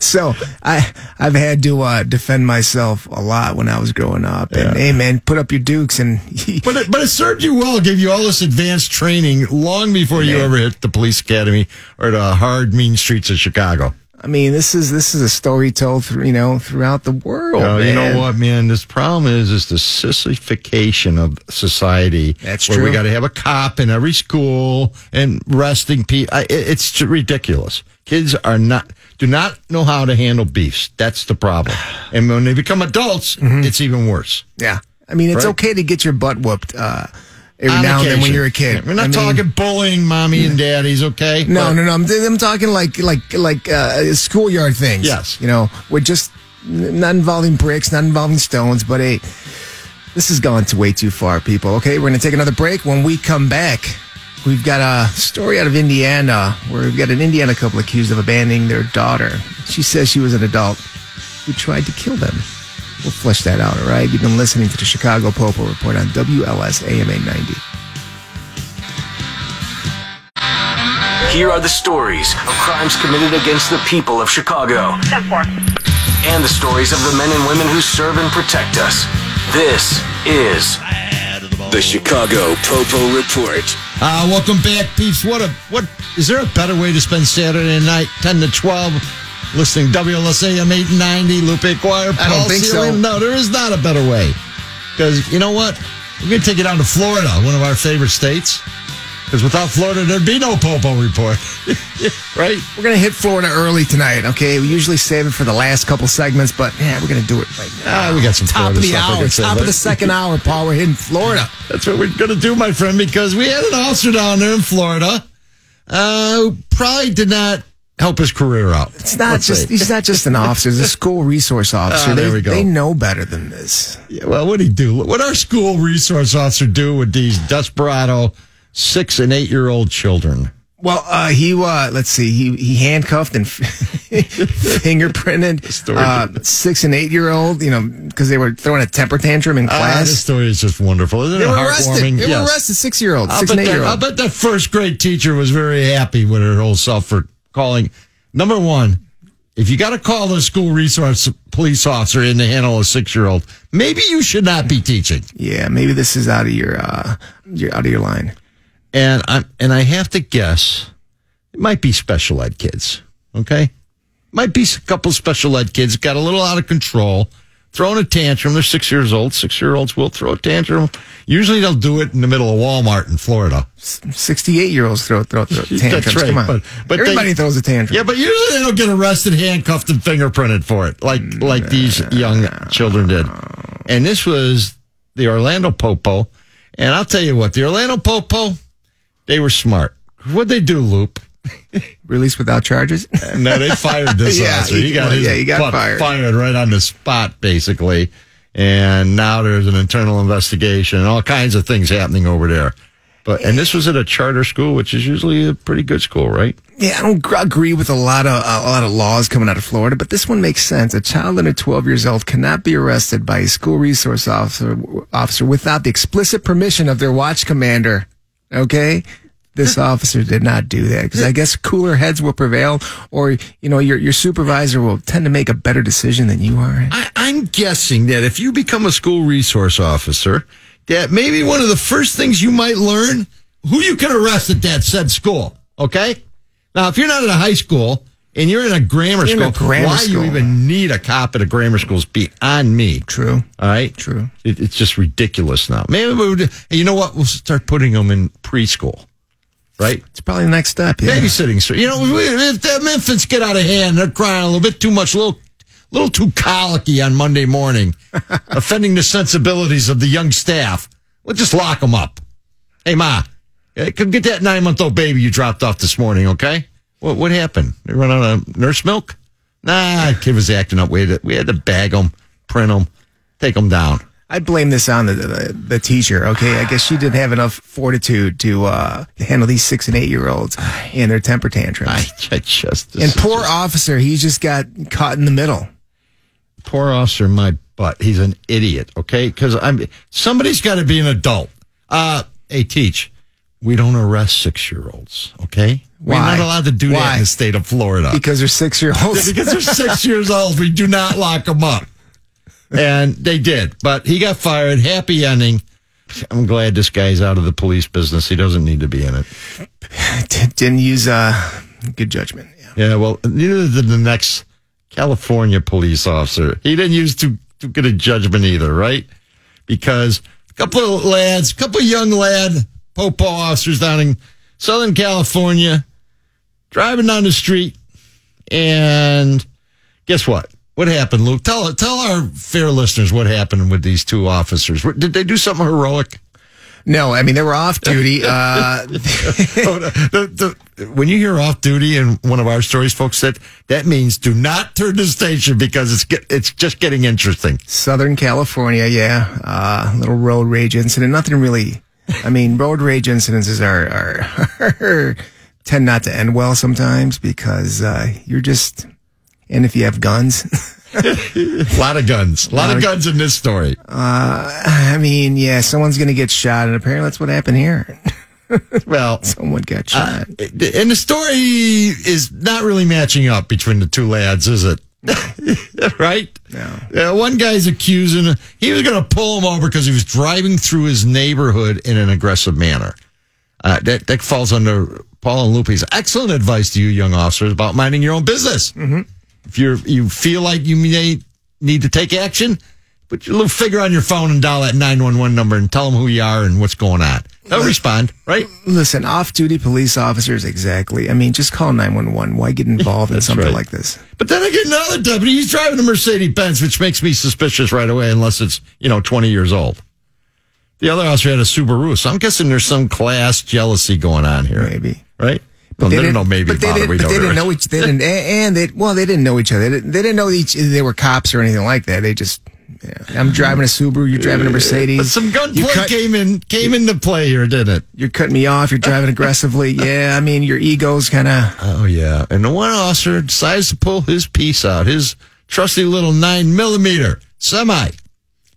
so I I've had to uh, defend myself a lot when I was growing up and Yeah. hey man put up your dukes and But it, but it served you well. Gave you all this advanced training long before you ever hit the police academy or the hard, mean streets of Chicago. I mean this is this is a story told through you know throughout the world Oh, you know what, man? This problem is is the sissification of society. That's where We got to have a cop in every school and arresting people. It's ridiculous. Kids are not do not know how to handle beefs. That's the problem. And when they become adults, Mm-hmm. it's even worse. Yeah. I mean, it's Right. okay to get your butt whooped uh, every On now and then when you're a kid. We're not I mean, talking bullying mommy and daddies, okay? No, But- no, no. I'm, I'm talking like like like uh, schoolyard things. Yes. You know, we're just not involving bricks, not involving stones, but hey, this has gone to way too far, people. Okay, we're going to take another break. When we come back, we've got a story out of Indiana where we've got an Indiana couple accused of abandoning their daughter. She says she was an adult who tried to kill them. We'll flesh that out, all right? You've been listening to the Chicago Popo Report on WLS AM 890. Here are the stories of crimes committed against the people of Chicago. And the stories of the men and women who serve and protect us. This is The Chicago Popo Report. Uh, welcome back, peeps. What a what is there a better way to spend Saturday night, ten to twelve, listening WLSAM eight ninety, Lupe Aguirre, I don't Paul think so. No, there is not a better way. Because you know what, we're gonna take it down to Florida, one of our favorite states. Because without Florida, there'd be no Popo report, right? We're going to hit Florida early tonight, okay? We usually save it for the last couple segments, but yeah, we're going to do it right now. Ah, we got some top Florida of the stuff hour, top of the second hour, Paul. We're hitting Florida. That's what we're going to do, my friend, because we had an officer down there in Florida uh, who probably did not help his career out. It's not Let's just say. he's not just an officer; he's a school resource officer. Ah, there they, we go. they know better than this. Yeah, well, what he do? What our school resource officer do with these desperado six and eight year old children? Well, uh, he uh, let's see, he he handcuffed and fingerprinted uh, six and eight year old, you know, because they were throwing a temper tantrum in Ah, class. this story is just wonderful, isn't they it? were Heartwarming. arrested. They Yes. were arrested. Six year old, six bet, and eight year I'll bet that first grade teacher was very happy with her whole self for calling. Number one, if you got to call the school resource police officer in to handle a six year old, maybe you should not be teaching. Yeah, maybe this is out of your uh, you're out of your line. and I and I have to guess it might be special ed kids. Okay, might be a couple special ed kids got a little out of control, throwing a tantrum. They're six years old. Six year olds will throw a tantrum. Usually they'll do it in the middle of Walmart in Florida. Sixty-eight year olds throw throw, throw tantrums. That's right, Come on, but- but they- everybody throws a tantrum. Yeah, but usually they don't get arrested, handcuffed, and fingerprinted for it, like like these young children did. And this was the Orlando Popo. And I'll tell you what, the Orlando Popo, they were smart. What'd they do, Loop? Released without charges. No, they fired this Yeah, officer. he- got well, his yeah, he got butt fired. right on the spot, basically. And now there's an internal investigation and all kinds of things happening over there. But and this was at a charter school, which is usually a pretty good school, right? Yeah, I don't gr- agree with a lot of uh, a lot of laws coming out of Florida, but this one makes sense. A child under 12 years old cannot be arrested by a school resource officer officer without the explicit permission of their watch commander. Okay? This officer did not do that because I guess cooler heads will prevail, or you know, your your supervisor will tend to make a better decision than you are. I, I'm guessing that if you become a school resource officer, that maybe one of the first things you might learn who you can arrest at that said school. Okay. Now, if you're not in a high school and you're in a grammar You're school, a grammar why school. you even need a cop at a grammar school is beyond me. True. All right. True. It, it's just ridiculous now. Maybe we would, you know what? We'll start putting them in preschool. Right. It's probably the next step. Yeah. Babysitting. So, you know, if them infants get out of hand, they're crying a little bit too much, a little, little too colicky on Monday morning, offending the sensibilities of the young staff, we'll just lock them up. Hey, Ma, eh, come get that nine month old baby you dropped off this morning, okay? What, what happened? They run out of nurse milk? Nah, kid was acting up. We had to, we had to bag them, print them, take them down. I'd blame this on the, the the teacher. Okay, I guess she didn't have enough fortitude to uh, handle these six and eight year olds and their temper tantrums. I, I just. and poor just- officer, he just got caught in the middle. poor officer my butt. He's an idiot. Okay, because I'm somebody's got to be an adult. Uh, hey, teach. We don't arrest six year olds. Okay, we're not allowed to do that in the state of Florida Because they're six year olds. because they're six years old. We do not lock them up, and they did. But he got fired. Happy ending. I'm glad this guy's out of the police business. He doesn't need to be in it. Didn't use uh, good judgment. Yeah. Yeah, well, neither did the next California police officer. He didn't use too too good a judgment either, right? Because a couple of lads, a couple of young lad popo officers down in Southern California, driving down the street, and guess what? What happened, Luke? Tell tell our fair listeners what happened with these two officers. Did they do something heroic? No, I mean they were off duty. Uh, the, the, when you hear off duty in one of our stories, folks, that that means do not turn the station because it's get, it's just getting interesting. Southern California, yeah, uh, little road rage incident. Nothing really. I mean, road rage incidences are are tend not to end well sometimes because uh, you're just. And if you have guns, A lot of guns, a lot of guns in this story. I mean, yeah, someone's gonna get shot, and apparently that's what happened here. Well, Someone got shot. and the story is not really matching up between the two lads, is it? right? No. Yeah, one guy's accusing he was going to pull him over because he was driving through his neighborhood in an aggressive manner. Uh, that that falls under Paul and Lupe's excellent advice to you, young officers, about minding your own business. Mm-hmm. If you you feel like you may need to take action, put your little figure on your phone and dial that nine one one number and tell them who you are and what's going on. They'll respond, right? Listen, off-duty police officers, exactly. I mean, just call nine one one. Why get involved in something right. like this? But then I get another deputy. He's driving a Mercedes Benz, which makes me suspicious right away, unless it's you know twenty years old. The other officer had a Subaru, so I'm guessing there's some class jealousy going on here, Maybe. right? Well, they, don't know maybe but they didn't, We but know they didn't know each. They didn't, and they well, they didn't know each other. They didn't, they didn't know each. They were cops or anything like that. They just. Yeah. I'm driving a Subaru. You're driving a Mercedes. But some gunplay cut- came in came into play here, didn't it? You're cutting me off. You're driving aggressively. Yeah, I mean, your ego's kind of. Oh yeah. And the one officer decides to pull his piece out, his trusty little nine millimeter semi.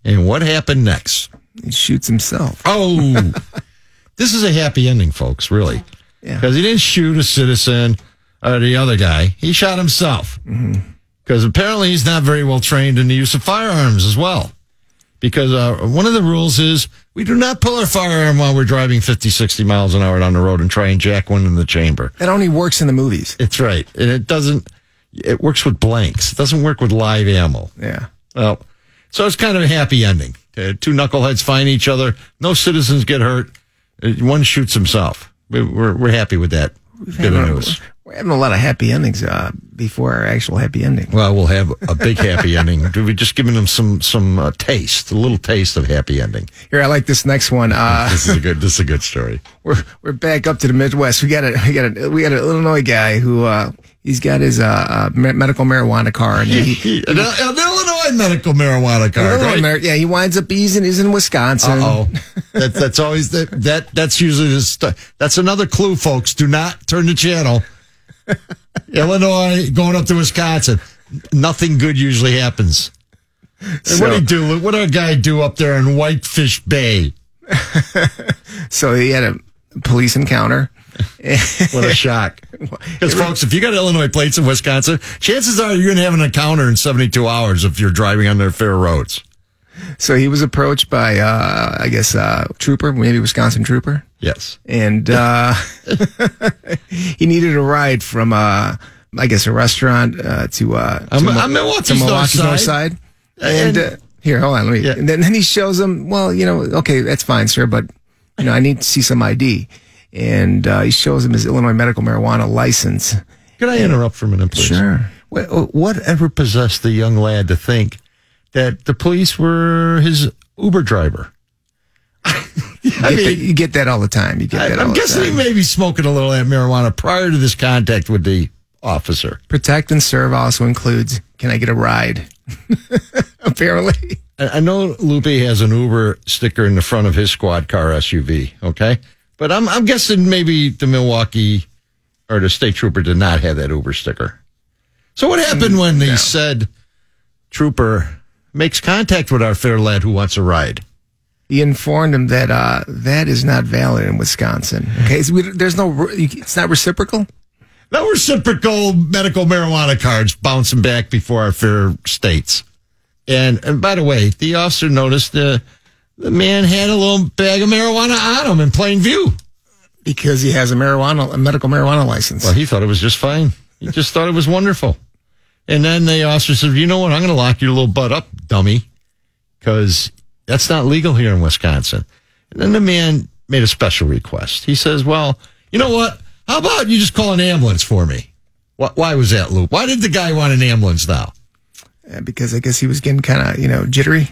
And what happened next? He shoots himself. Oh, this is a happy ending, folks. Really, Yeah. because he didn't shoot a citizen or the other guy. He shot himself because apparently he's not very well trained in the use of firearms as well. Because uh, one of the rules is we do not pull our firearm while we're driving 50, 60 miles an hour down the road and try and jack one in the chamber. That only works in the movies. It's right, and it doesn't. It works with blanks. It doesn't work with live ammo. Yeah. Well, so it's kind of a happy ending. Uh, two knuckleheads find each other. No citizens get hurt. Uh, One shoots himself. We- We're, we're happy with that. Good news. We're having a lot of happy endings uh, before our actual happy ending. Well, we'll have a big happy ending. We're just giving them some some uh, taste, a little taste of happy ending. Here, I like this next one. Uh, This is a good. This is a good story. we're we're back up to the Midwest. We got a we got a we got an Illinois guy who uh, he's got his uh, uh, medical marijuana card. And he, an Illinois Illinois medical marijuana card. Right? Mer- yeah, he winds up he's in, he's in Wisconsin. Oh, that, that's always the, that. That's usually just, that's another clue, folks. Do not turn the channel. Illinois going up to Wisconsin. Nothing good usually happens. And what do you do? What did a guy do up there in Whitefish Bay? So he had a police encounter. What a shock! Because folks, if you got Illinois plates in Wisconsin, chances are you're going to have an encounter in 72 hours if you're driving on their fair roads. So he was approached by, uh, I guess, uh, trooper, maybe Wisconsin trooper. Yes. and uh, he needed a ride from uh, I guess a restaurant uh, to uh, I'm- to Mo- I'm Milwaukee's to North Milwaukee's North Side. Side. And, And- uh, here, hold on, let me. Yeah. And then, then he shows him. Well, you know, okay, that's fine, sir, but you know, I need to see some ID. And uh, he shows him his Illinois medical marijuana license. Can I interrupt for a minute, please? Sure. What, whatever possessed the young lad to think that the police were his Uber driver? I You get, that, mean, you get that all the time. You get I, that all I'm the guessing he may be smoking a little of marijuana prior to this contact with the officer. Protect and serve also includes. Can I get a ride? Apparently. I I know Lupe has an Uber sticker in the front of his squad car SUV. Okay, but I'm I'm guessing maybe the Milwaukee or the state trooper did not have that Uber sticker. So what happened when the said trooper makes contact with our fair lad who wants a ride? he informed him that uh, that is not valid in Wisconsin. Okay, so we, there's no, it's not reciprocal. No reciprocal medical marijuana cards bouncing back before our fair states. And and by the way, the officer noticed the the man had a little bag of marijuana on him in plain view. because he has a marijuana, a medical marijuana license. Well, he thought it was just fine. He just thought it was wonderful. And then the officer said, "You know what? I'm going to lock your little butt up, dummy, because that's not legal here in Wisconsin." And then the man made a special request. He says, "Well, you know what? How about you just call an ambulance for me?" Why, why was that, Luke? Why did the guy want an ambulance now? Uh, because I guess he was getting kind of, you know, jittery.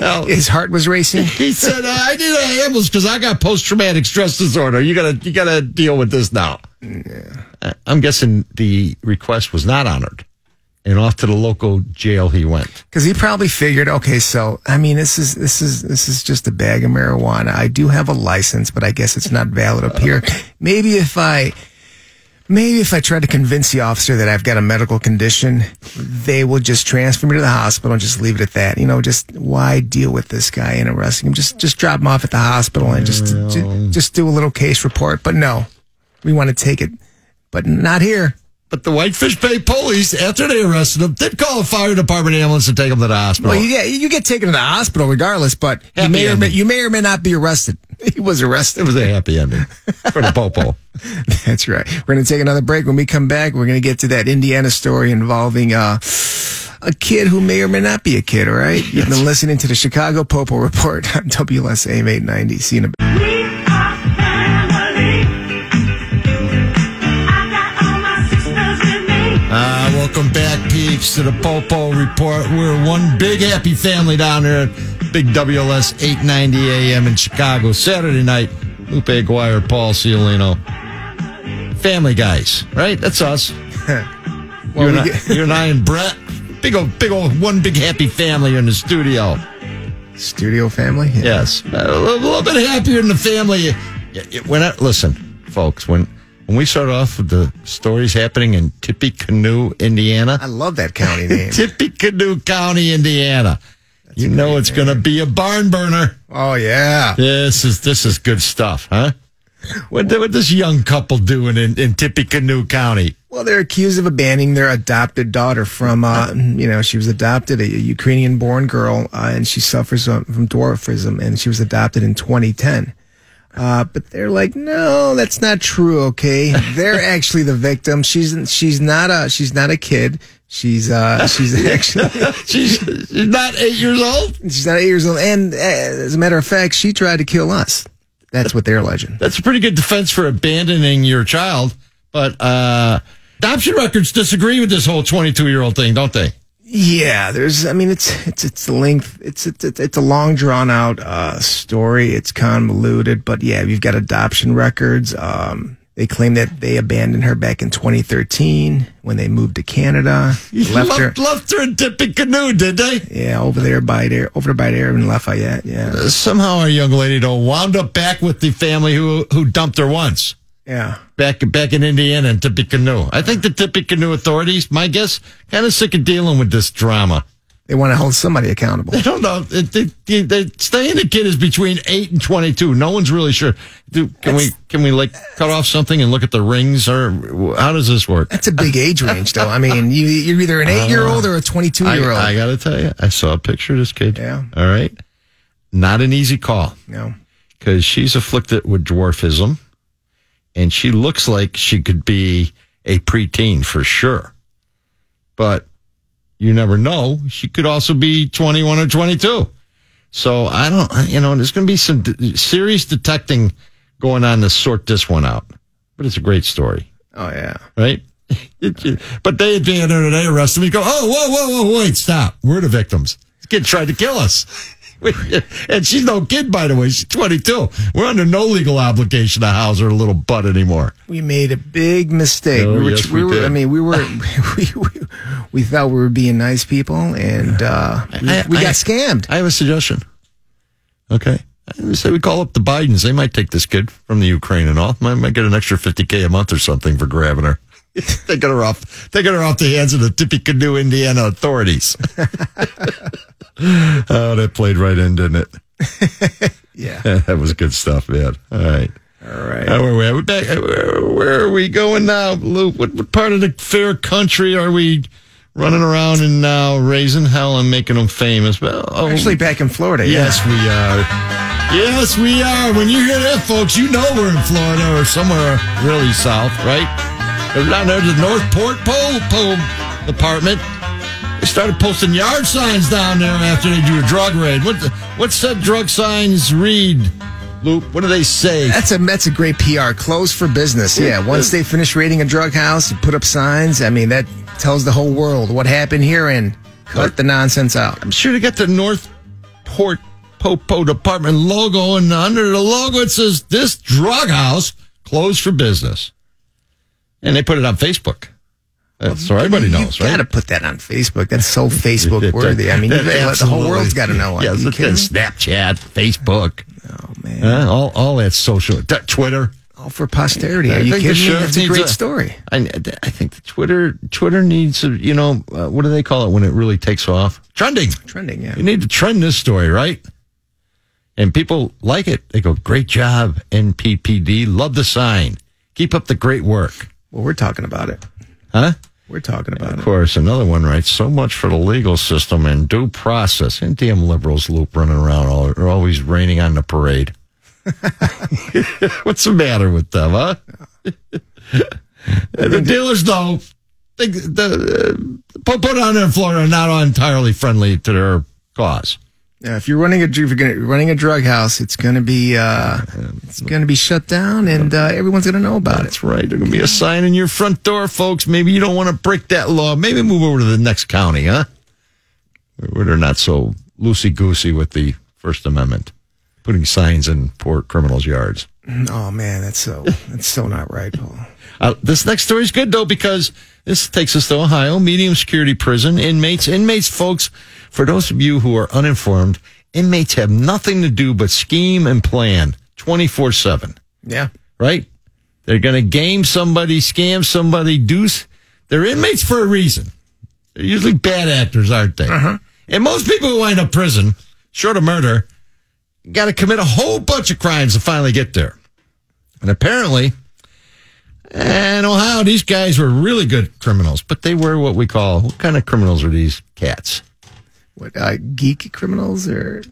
Well- His heart was racing. He said, uh, "I need an ambulance because I got post traumatic stress disorder. You gotta, you gotta deal with this now." Uh, I'm guessing the request was not honored, and off to the local jail he went. Because he probably figured, okay, so I mean, this is this is this is just a bag of marijuana. I do have a license, but I guess it's not valid up here. Maybe if I, maybe if I try to convince the officer that I've got a medical condition, they will just transfer me to the hospital and just leave it at that. You know, just why deal with this guy and arresting him? Just just drop him off at the hospital and just ju- just do a little case report. But no, we want to take it, but not here. But the Whitefish Bay police, after they arrested him, did call a fire department ambulance to take him to the hospital. Well, you get you get taken to the hospital regardless, but you may, or may, you may or may not be arrested. He was arrested. it was a happy ending for the popo. That's right. We're going to take another break. When we come back, we're going to get to that Indiana story involving uh, a kid who may or may not be a kid. All right. You've been listening to the Chicago Popo Report on WSAM 890. See you in a bit. Welcome back, peeps, to the Popo Report. We're one big happy family down here at Big WLS 890 AM in Chicago. Saturday night, Lupe Aguirre, Paul Ciolino. Family guys, right? That's us. Well, you, and I, get- you and I and Brett. Big old, big old, one big happy family in the studio. Studio family. Yeah. Yes, a little, little bit happier than the family. When I, listen, folks, when when we start off with the stories happening in Tippecanoe, Indiana, I love that county name. Tippecanoe County, Indiana. you know it's going to be a barn burner. oh yeah. This is this is good stuff, huh? What what this young couple doing in, in Tippecanoe County? Well, they're accused of abandoning their adopted daughter from, uh, you know, she was adopted, a Ukrainian born girl, uh, and she suffers from dwarfism, and she was adopted in 2010. Uh, but they're like, no, that's not true. Okay. They're actually the victim. She's, she's not a, she's not a kid. She's, uh, she's actually, She's, she's not eight years old. she's not eight years old. And uh, as a matter of fact, she tried to kill us. That's what they're alleging. That's a pretty good defense for abandoning your child. But uh, adoption records disagree with this whole 22 year old thing, don't they? Yeah, there's. I mean, it's it's it's a length. It's it's it's a long drawn out uh, story. It's convoluted, but yeah, you've got adoption records. Um, They claim that they abandoned her back in 2013 when they moved to Canada. Left her, left, her in Tippecanoe, did they? yeah, over there by there, over there by there in Lafayette. Yeah, Somehow our young lady though wound up back with the family who who dumped her once. Yeah. Back back in Indiana and in Tippecanoe. I think the Tippecanoe authorities, my guess, kind of sick of dealing with this drama. They want to hold somebody accountable. They don't know. They, they, they, staying the kid is between eight and twenty-two. No one's really sure. Do, can we can we like cut off something and look at the rings, or how does this work? That's a big age range, though. I mean, you, you're either an eight-year-old or a 22-year-old. I, I got to tell you, I saw a picture of this kid. Yeah. All right. Not an easy call no. because she's afflicted with dwarfism, and she looks like she could be a preteen for sure. But you never know. She could also be 21 or 22. So I don't, you know, there's going to be some d- serious detecting going on to sort this one out. But it's a great story, Oh yeah. right? but they at the end of the day arrest him. You go, oh, whoa, whoa, whoa, wait, stop. We're the victims. This kid tried to kill us. and she's no kid, by the way. She's 22. We're under no legal obligation to house her little butt anymore. We made a big mistake. Oh, we were, yes, we were did. I mean, we were we, we, we thought we were being nice people, and uh, we, I- we I- got scammed. I have a suggestion. Okay. I say we call up the Bidens. They might take this kid from the Ukraine and all. Might, might get an extra 50K a month or something for grabbing her. taking her off, taking her off the hands of the Tippecanoe, Indiana authorities. oh, that played right in, didn't it? yeah. that was good stuff, man. All right. All right. Where, where, back, uh, where, where are we going now, Lou? What, what part of the fair country are we running around in now, raising hell and making them famous? Well, oh, Actually, back in Florida. yes, we are. Yes, we are. When you hear that, folks, you know we're in Florida or somewhere really south, right? They're down there, to the North Port Pole, Pole Department. They started posting yard signs down there after they do a drug raid. What the, what's that drug signs read, Luke? What do they say? That's a that's a great PR. Closed for business. Yeah. Once they finish raiding a drug house, you put up signs. I mean, that tells the whole world what happened here and cut the nonsense out. I'm sure they got the North Port Popo Department logo, and under the logo it says this drug house closed for business. And they put it on Facebook. That's so everybody knows, right? you right? got to put that on Facebook. That's so Facebook worthy. I mean, you the whole world's got to know. Are Yeah, look at? Snapchat, Facebook, Oh man, uh, all all that social, t- Twitter. all for posterity. I Are you kidding me? That's a great a- story. I, I think the Twitter Twitter needs, a, you know, uh, what do they call it when it really takes off? Trending. Trending, yeah. You need to trend this story, right? And people like it. They go, great job, NPPD. Love the sign. Keep up the great work. Well, we're talking about it. Huh? We're talking about it. Of it. course, another one writes, so much for the legal system and due process. And damn liberals loop running around, all, are always raining on the parade. What's the matter with them, huh? the dealers, though, they, the, uh, put, put on there in Florida are not entirely friendly to their cause. Yeah, if you're running a if you're gonna, running a drug house, it's going to be uh, it's going to be shut down, and uh, everyone's going to know about it. That's right. There's going to be a sign in your front door, folks. Maybe you don't want to break that law. Maybe move over to the next county, huh? Where they're not so loosey goosey with the First Amendment, putting signs in poor criminals' yards. Oh man, that's so that's so not right, Paul. Uh, this next story is good though because this takes us to Ohio, medium security prison inmates. Inmates, folks, for those of you who are uninformed, inmates have nothing to do but scheme and plan twenty four seven. Yeah, right? They're going to game somebody, scam somebody, deuce. They're inmates for a reason. They're usually bad actors, aren't they? Uh-huh. And most people who wind up prison, short of murder, got to commit a whole bunch of crimes to finally get there. And apparently, in Ohio, these guys were really good criminals, but they were what we call what kind of criminals are these cats? What uh, geek criminals or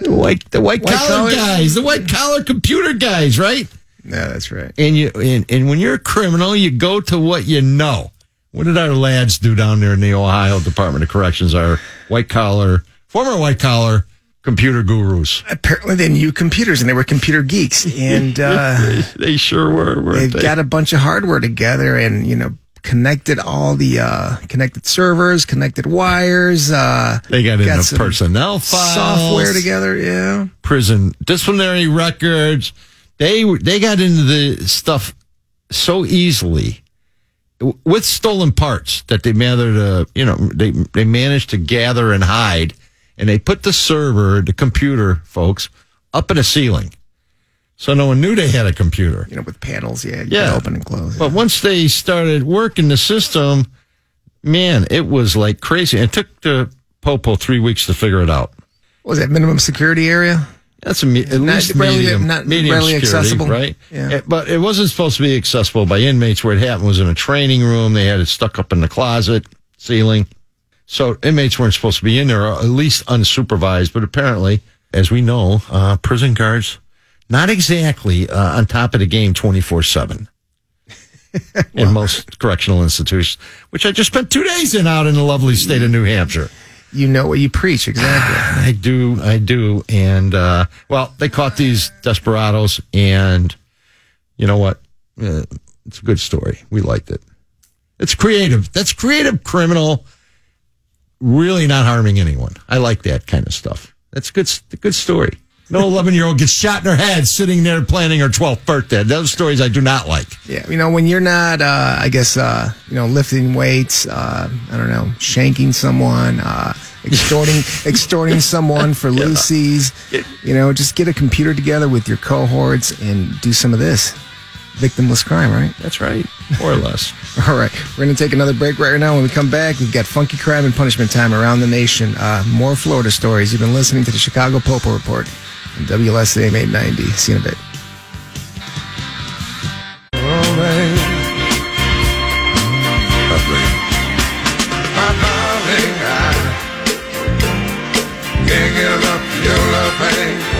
The white, the white, White collar guys, the white collar computer guys, right? no? That's right. and you and, and when you're a criminal, you go to what you know. What did our lads do down there in the Ohio Department of Corrections? Our white collar, former white collar computer gurus. Apparently, they knew computers and they were computer geeks, and uh, They sure were. they Weren't they? got a bunch of hardware together, and you know connected all the uh, connected servers, connected wires. Uh, They got into some personnel files, software together. Yeah. prison disciplinary records. They they got into the stuff so easily with stolen parts that they managed to, you know, they they managed to gather and hide, and they put the server, the computer, folks, up in a ceiling, so no one knew they had a computer. You know, with panels, yeah, you Yeah. open and close. But once they started working the system, man, it was like crazy. It took the Popo three weeks to figure it out. What was that minimum security area? That's a me- at Not least readily- medium, not medium readily security, accessible. right? Yeah. Eh, But it wasn't supposed to be accessible by inmates. Where it happened was in a training room. They had it stuck up in the closet ceiling, so inmates weren't supposed to be in there, or at least unsupervised. But apparently, as we know, uh, prison guards not exactly uh, on top of the game twenty four seven. In most correctional institutions, which I just spent two days in out in the lovely state of New Hampshire. You know what you preach, exactly. I do, I do, and uh, well, they caught these desperados, and you know what? Uh, it's a good story. We liked it. It's creative. That's creative criminal. Really not harming anyone. I like that kind of stuff. That's good. Good story. No eleven year old gets shot in her head sitting there planning her twelfth birthday. Those stories I do not like. Yeah, you know, when you're not, uh, I guess, uh, you know, lifting weights, uh, I don't know, shanking someone, uh, extorting, extorting someone for Lucy's. you know, just get a computer together with your cohorts and do some of this. Victimless crime, right? That's right, more or less. All right, we're going to take another break right now. When we come back, we've got funky crime and punishment time around the nation. Uh, more Florida stories. You've been listening to the Chicago Popo Report on WLSAM 890. See you in a bit.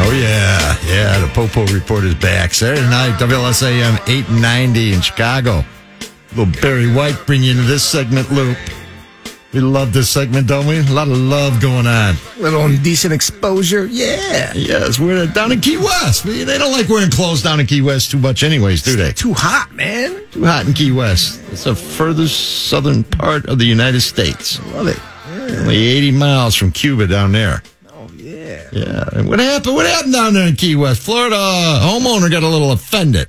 Oh yeah, yeah. The Popo report is back Saturday night. WLSAM 890 in Chicago. Little Barry White bring you into this segment loop. We love this segment, don't we? A lot of love going on. A Little indecent exposure. Yeah. Yes, we're down in Key West. They don't like wearing clothes down in Key West too much, anyways, do they? Too hot, man. Too hot in Key West. It's the furthest southern part of the United States. Love it. Only 80 miles from Cuba down there. Oh, yeah. Yeah. And what happened? What happened down there in Key West? Florida homeowner got a little offended.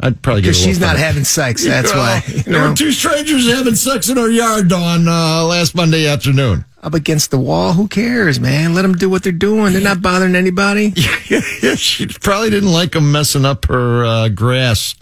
I'd probably get Because she's not having sex. That's why. You There know, were two strangers having sex in our yard on uh, last Monday afternoon. up against the wall. Who cares, man? Let them do what they're doing. They're not bothering anybody. yeah, she probably didn't like them messing up her uh, grass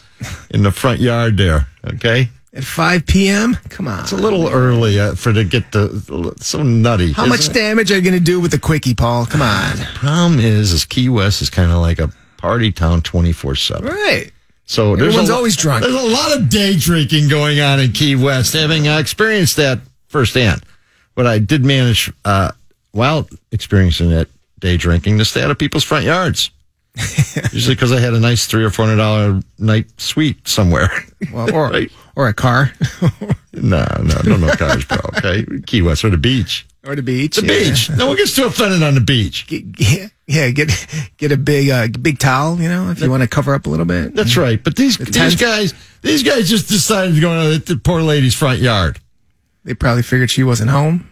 in the front yard there. Okay. At 5 p.m.? Come on. It's a little early uh, for to get the so nutty. How much it? damage are you going to do with the quickie, Paul? Come on. problem is, is Key West is kind of like a party town twenty four seven. Right. So there's Everyone's lo- always drunk. There's a lot of day drinking going on in Key West, having uh, experienced that firsthand. But I did manage, uh, while experiencing that day drinking, to stay out of people's front yards. Usually because I had a nice three or four hundred dollar night suite somewhere. Well, or, Right. or a car. no, no, no, no cars, bro. Okay, Key West or the beach. Or the beach. The yeah. beach. No one gets too offended on the beach. Get- yeah, get get a big uh, big towel, you know, if you want to cover up a little bit. That's right. But these these guys, these guys just decided to go into the poor lady's front yard. They probably figured she wasn't home.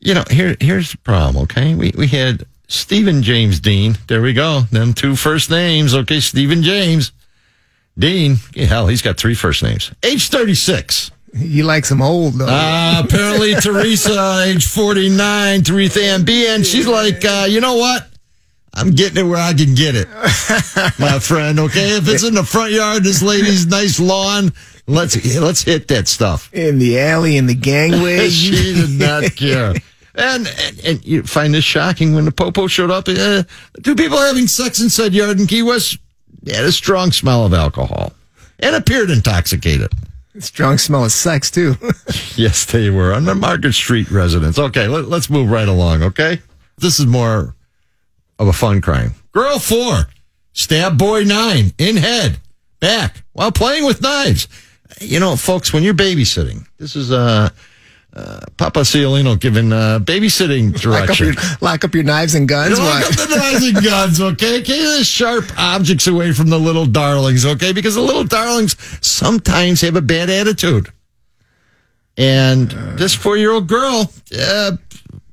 you know, here here's the problem, okay? We we had Stephen James Dean. There we go. Them two first names, okay? Stephen James. Dean, hell, he's got three first names. Age 36. He likes them old, though. Uh, apparently Teresa, age 49, Teresa Ann. And she's like, uh, you know what? I'm getting it where I can get it, my friend. Okay, if it's in the front yard, this lady's nice lawn, let's let's hit that stuff. in the alley, in the gangway. she did not care. And, and and you find this shocking when the popo showed up. Uh, two people having sex inside yard in Key West had a strong smell of alcohol and appeared intoxicated. Strong smell of sex, too. Yes, they were on the Market Street residence. Okay, let, let's move right along. Okay, this is more of a fun crime. Girl four, stab boy nine in head, back while playing with knives. You know, folks, when you're babysitting, this is uh, uh Papa Ciolino giving uh, babysitting lock, up your, direction. lock up your knives and guns. Lock up the knives and guns, okay? Keep the sharp objects away from the little darlings, okay? Because the little darlings sometimes have a bad attitude. And this four year old girl uh,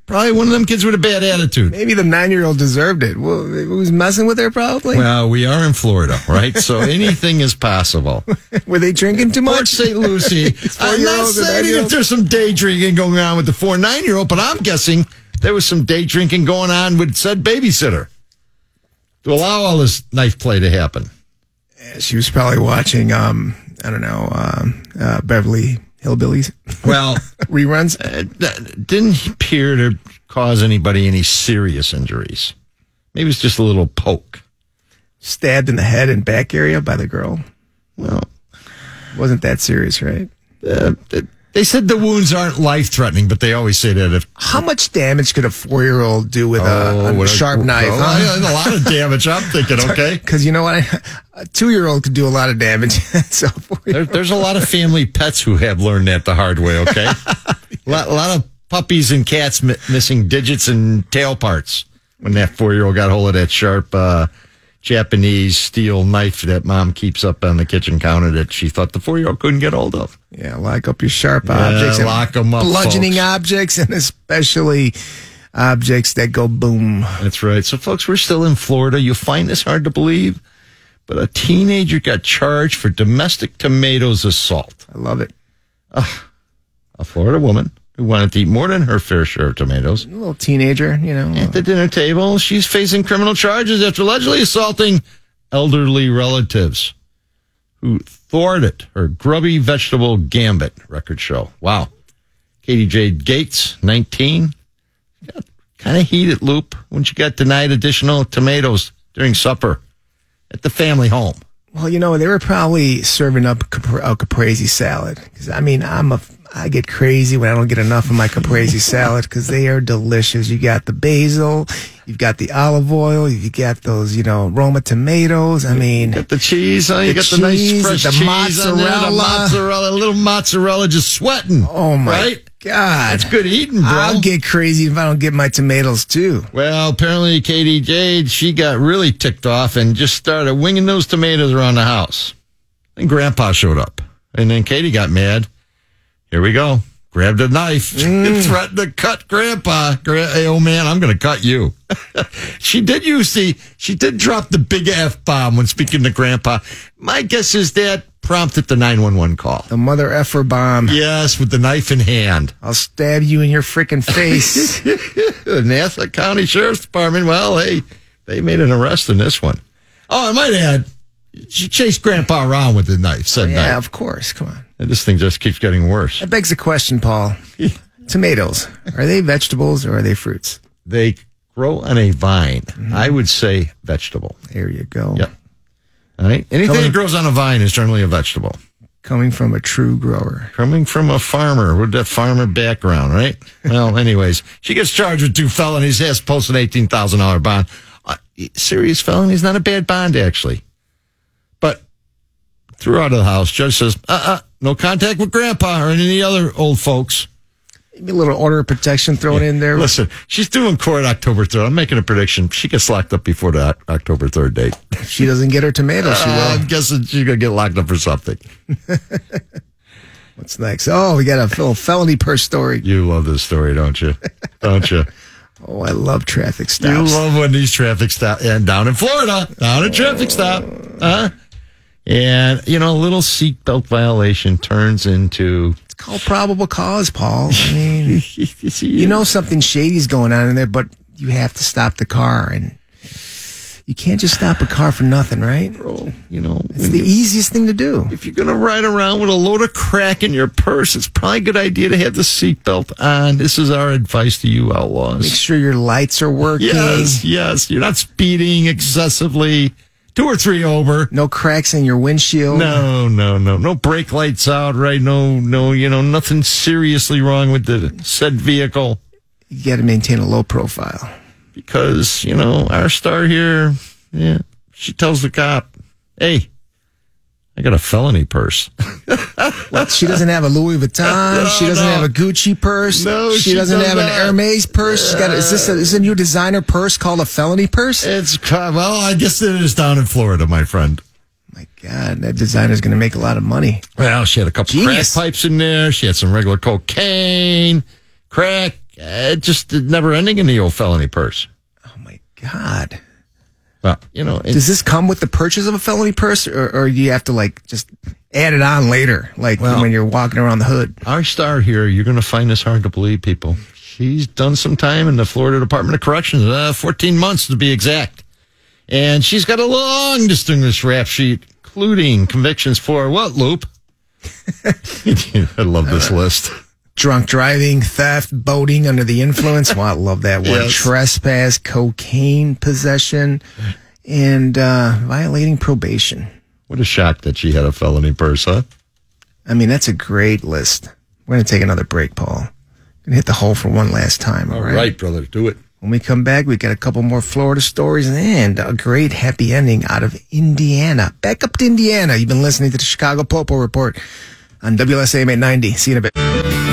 Probably one of them kids with a bad attitude. Maybe the nine year old deserved it. Well, was messing with her? Probably. Well, we are in Florida, right? So anything is possible. Were they drinking too Port much? St. Lucie. I'm not saying if there's some day drinking going on with the four nine year old, but I'm guessing there was some day drinking going on with said babysitter to allow all this knife play to happen. She was probably watching. Um, I don't know. Um, uh, Beverly Hillbillies Well, reruns. it didn't appear to cause anybody any serious injuries. Maybe it's just a little poke. Stabbed in the head and back area by the girl. Well, Wasn't that serious, right? uh, they said the wounds aren't life threatening, but they always say that if How much damage could a four year old do with a, a Oh, what sharp knife? oh, yeah, a lot of damage. I'm thinking, okay. Because you know what? A two year old could do a lot of damage. so, There, there's a lot of family pets who have learned that the hard way. Okay, a, lot, a lot of puppies and cats mi- missing digits and tail parts when that four year old got hold of that sharp uh, Japanese steel knife that mom keeps up on the kitchen counter that she thought the four year old couldn't get hold of. yeah, lock up your sharp Yeah, objects. and lock 'em up, Bludgeoning folks. objects and especially objects that go boom. That's right. So, folks, we're still in Florida. You find this hard to believe, but a teenager got charged for domestic tomatoes assault. I love it. A Florida woman who wanted to eat more than her fair share of tomatoes A little teenager, you know. At the dinner table, she's facing criminal charges after allegedly assaulting elderly relatives who thwarted her grubby vegetable gambit, record show. Wow. Katie Jade Gates, 19, got kind of heated loop when she got denied additional tomatoes during supper at the family home. Well, you know, they were probably serving up a caprese salad. Because I mean, I'm a, I get crazy when I don't get enough of my caprese salad because they are delicious. You got the basil, you've got the olive oil, you got those, you know, Roma tomatoes. I mean, you Got the cheese on, you The got the nice fresh the cheese on there, the mozzarella. mozzarella, a little mozzarella just sweating. oh my Right? god, That's good eating, bro. I'll get crazy if I don't get my tomatoes too. Well, apparently Katie Jade, she got really ticked off and just started winging those tomatoes around the house. And Grandpa showed up. And then Katie got mad. Here we go. Grabbed a knife mm. and threatened to cut Grandpa. Gra- hey, oh man, I'm going to cut you. she did use the, she did drop the big F bomb when speaking to Grandpa. My guess is that prompted the 911 call. The mother effer bomb. Yes, with the knife in hand. I'll stab you in your freaking face. the Nassau County Sheriff's Department, well, hey, they made an arrest in this one. Oh, I might add, she chased Grandpa around with the knife, said that. yeah, knife. of course. Come on. This thing just keeps getting worse. That begs the question, Paul. Tomatoes, are they vegetables or are they fruits? They grow on a vine. I would say vegetable. There you go. Yep. All right. Anything Coming- that grows on a vine is generally a vegetable. Coming from a true grower. Coming from a farmer with that farmer background, right? Well, anyways, she gets charged with two felonies, has to post an $18,000 bond. Uh, serious felonies, not a bad bond, actually. Threw her out of the house. Judge says, uh uh no contact with grandpa or any of the other old folks. Maybe a little order of protection thrown in there. Listen, she's doing court October 3rd. I'm making a prediction. She gets locked up before the October 3rd date. If she doesn't get her tomatoes, she Uh, will. I'm guessing she's going to get locked up for something. What's next? Oh, we got a little felony purse story. You love this story, don't you? Don't you? Oh, I love traffic stops. You love when these traffic stop and down in Florida, down a traffic stop, huh? And you know, a little seatbelt violation turns into it's called probable cause, Paul. I mean, you you know something shady's going on in there, but you have to stop the car, and you can't just stop a car for nothing, right? you know, It's the easiest thing to do. if you're gonna ride around with a load of crack in your purse, it's probably a good idea to have the seatbelt on. This is our advice to you outlaws. Make sure your lights are working. Yes, yes, you're not speeding excessively. Two or three over. No cracks in your windshield. No, no, no, no brake lights out, right? No, no, you know, nothing seriously wrong with the said vehicle You got to maintain a low profile. because, you know, our star here, yeah, she tells the cop, hey, I got a felony purse. What? She doesn't have a Louis Vuitton. she doesn't no. have a Gucci purse. No, she, she doesn't does have an not. Hermes purse. She's got. A, is this a, is a new designer purse called a felony purse? It's, well, I guess it is down in Florida, my friend. My God, that designer's going to make a lot of money. Well, she had a couple Genius. crack pipes in there. She had some regular cocaine, crack, uh, just never ending in the old felony purse. Oh my God. Well, you know, Does this come with the purchase of a felony purse, or, or do you have to like just add it on later, like Well- when you're walking around the hood? our star here, you're going to find this hard to believe, people. She's done some time in the Florida Department of Corrections, uh, 14 months to be exact. And she's got a long, distinguished rap sheet, including convictions for what, Loop? I love this list. Drunk driving, theft, boating under the influence. Well, I love that word. Yes. Trespass, cocaine possession, and uh, violating probation. What a shock that she had a felony purse, huh? I mean, that's a great list. We're going to take another break, Paul. Gonna hit the hole for one last time. All right, brother, do it. When we come back, we got a couple more Florida stories and a great happy ending out of Indiana. Back up to Indiana. You've been listening to the Chicago Popo Report on WSAM 890. See you in a bit.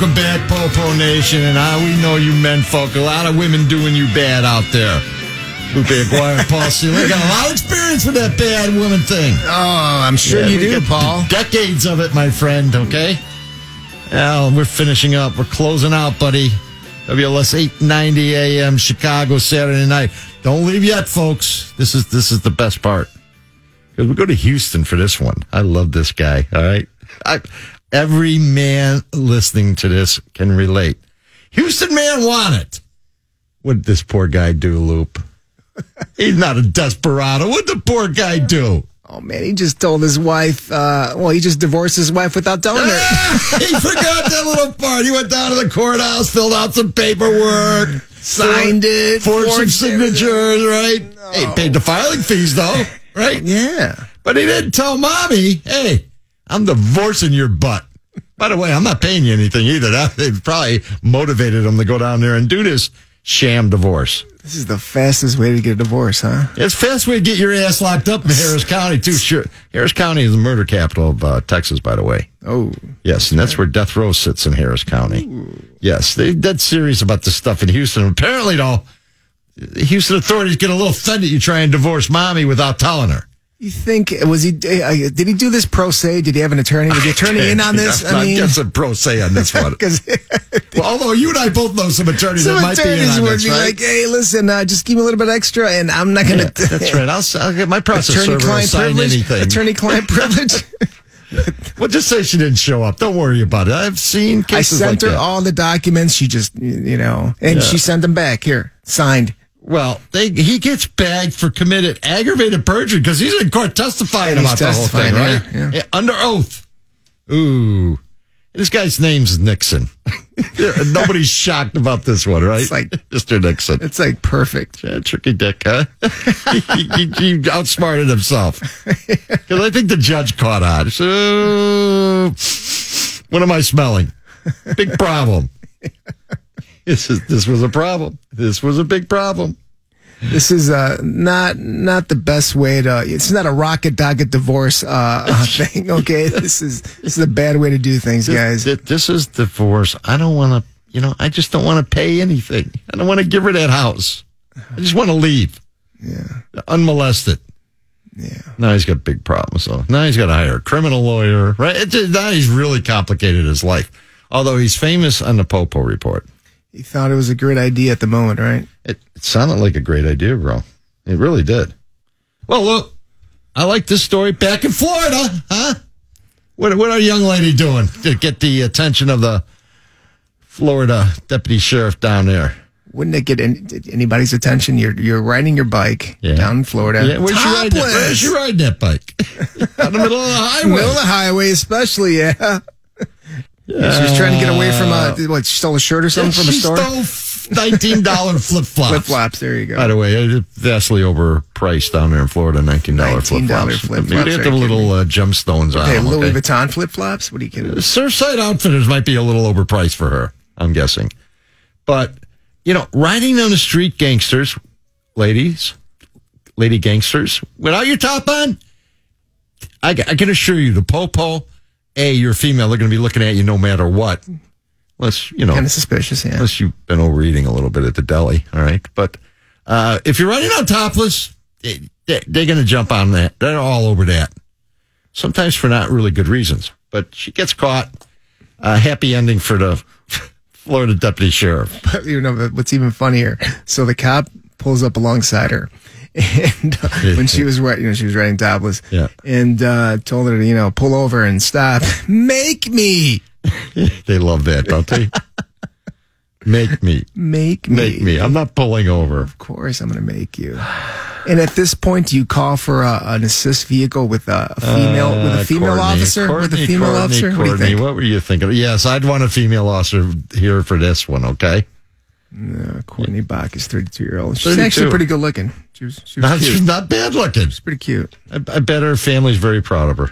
Welcome back, Popo Nation. And ah, we know you men folk, a lot of women doing you bad out there. Lupe Aguirre, Paul Sealy got a lot of experience with that bad woman thing. Oh, I'm sure Yeah, you do, Paul. Decades of it, my friend, okay? Well, we're finishing up. We're closing out, buddy. WLS 890 AM, Chicago, Saturday night. Don't leave yet, folks. This is this is the best part. Because we go to Houston for this one. I love this guy, all right? I, every man listening to this can relate. Houston man want it. What did this poor guy do, Loop? He's not a desperado. What did the poor guy do? Oh, man, he just told his wife, uh, well, he just divorced his wife without telling her. he forgot that little part. He went down to the courthouse, filled out some paperwork, Signed it, forged some forged signatures, right? He paid the filing fees though, right? Yeah. But he didn't tell mommy, hey, I'm divorcing your butt. By the way, I'm not paying you anything either. That they probably motivated them to go down there and do this sham divorce. This is the fastest way to get a divorce, huh? It's the fast way to get your ass locked up in Harris County, too. Sure. Harris County is the murder capital of uh, Texas, by the way. Oh, Yes, and that's where death row sits in Harris County. Yes, they dead serious about this stuff in Houston. Apparently, though, the Houston authorities get a little offended you try and divorce mommy without telling her. You think, was he, uh, did he do this pro se? Did he have an attorney? Was the attorney in on this? I'm, I'm guessing pro se on this one. because well, although you and I both know some attorneys some that might be in attorneys on would this, be right? like, hey, listen, uh, just give me a little bit extra and I'm not going to." Yeah, that's right. I'll, I'll get my process Attorney-client sign privilege. anything. Attorney-client privilege. well, just say she didn't show up. Don't worry about it. I've seen cases. I sent like her that. all the documents. She just, you know, and Yeah. she sent them back. Here, signed. Well, they, he gets bagged for committed aggravated perjury because he's in court testifying He's about the whole thing, testifying, right? yeah, yeah. under oath. Ooh. This guy's name's Nixon. Nobody's shocked about this one, right? It's like- Mr. Nixon. It's like perfect. Yeah, tricky dick, huh? he, he- he outsmarted himself. Because I think the judge caught on. So, what am I smelling? Big problem. This is this was a problem. This was a big problem. This is uh, not not the best way to. It's not a rocket docket divorce uh, thing. Okay, this is this is a bad way to do things, guys. This, this is divorce. I don't want to, you know, I just don't want to pay anything. I don't want to give her that house. I just want to leave. Yeah, Unmolested. yeah. Now he's got big problems. So now he's got to hire a criminal lawyer, right? It's now he's really complicated his life. Although he's famous on the Popo report. He thought it was a great idea at the moment, right? It, it sounded like a great idea, bro. It really did. Well, look, I like this story back in Florida, huh? What, what our young lady doing to get the attention of the Florida deputy sheriff down there? Wouldn't it get any, anybody's attention? You're you're riding your bike Yeah. down in Florida. Yeah, where's she riding? That, where's she riding that bike? Out in the middle of the highway. Middle of the highway, especially. Yeah. Yeah, she was trying to get away from a what? She stole a shirt or something from a store. stole nineteen dollar flip flops. Flip flops. There you go. By the way, it's vastly overpriced down there in Florida. Nineteen dollar flip $19 flops. flip-flops, Maybe they have the little uh, gemstones on Hey, them. Louis okay? Vuitton flip flops. What are you kidding? Surfside Outfitters might be a little overpriced for her, I'm guessing. But, you know, riding down the street, gangsters, ladies, lady gangsters, without your top on, I, I can assure you, the popo, A, you're female, they're going to be looking at you no matter what. Unless, you know, Kind of suspicious. Yeah. unless you've been overeating a little bit at the deli, all right? But Uh, if you're running on topless, they, they're going to jump on that. They're all over that. Sometimes for not really good reasons. But she gets caught. Uh, happy ending for the Florida deputy sheriff. But, you know, what's even funnier? So the cop pulls up alongside her. And uh, when she was you know, she was riding topless, Yeah. and uh, told her to, you know, pull over and stop. Make me, They love that, don't they? Make me. make me, Make me. I'm not pulling over. Of course, I'm going to make you. And at this point, do you call for a, an assist vehicle with a, female with a Uh, female Courtney, officer? with a female Courtney, officer? what do you Courtney, think? what were you thinking? Yes, I'd want a female officer here for this one, okay? Uh, Courtney Bach is 32 year old. She's 32. actually pretty good looking. She was, she was Not, cute. she's not bad looking. She's pretty cute. I, I bet her family's very proud of her.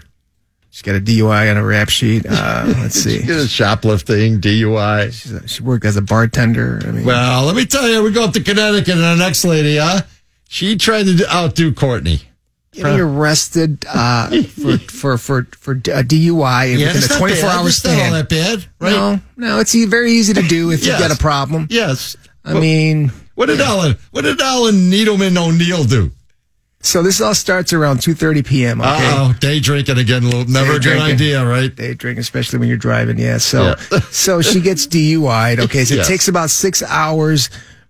She's got a DUI on a rap sheet. Uh, let's see. She did shoplifting, DUI. She's a, she worked as a bartender. I mean, Well, let me tell you, we go up to Connecticut and our next lady, huh? She tried to outdo Courtney. getting arrested uh, for, for for for a DUI within it's a not 24 bad. hour It's not all stand. that bad, right? No, no, it's very easy to do if Yes. you got a problem. Yes. I mean, What did Ellen? What did Ellen Needleman O'Neill do? so this all starts around 2:30 p.m. Okay. Oh, day drinking again. Little, never a Day good idea, right? Day drink, especially when you're driving. Yeah. So, Yeah. so she gets DUI'd. Okay. So Yes. it takes about six hours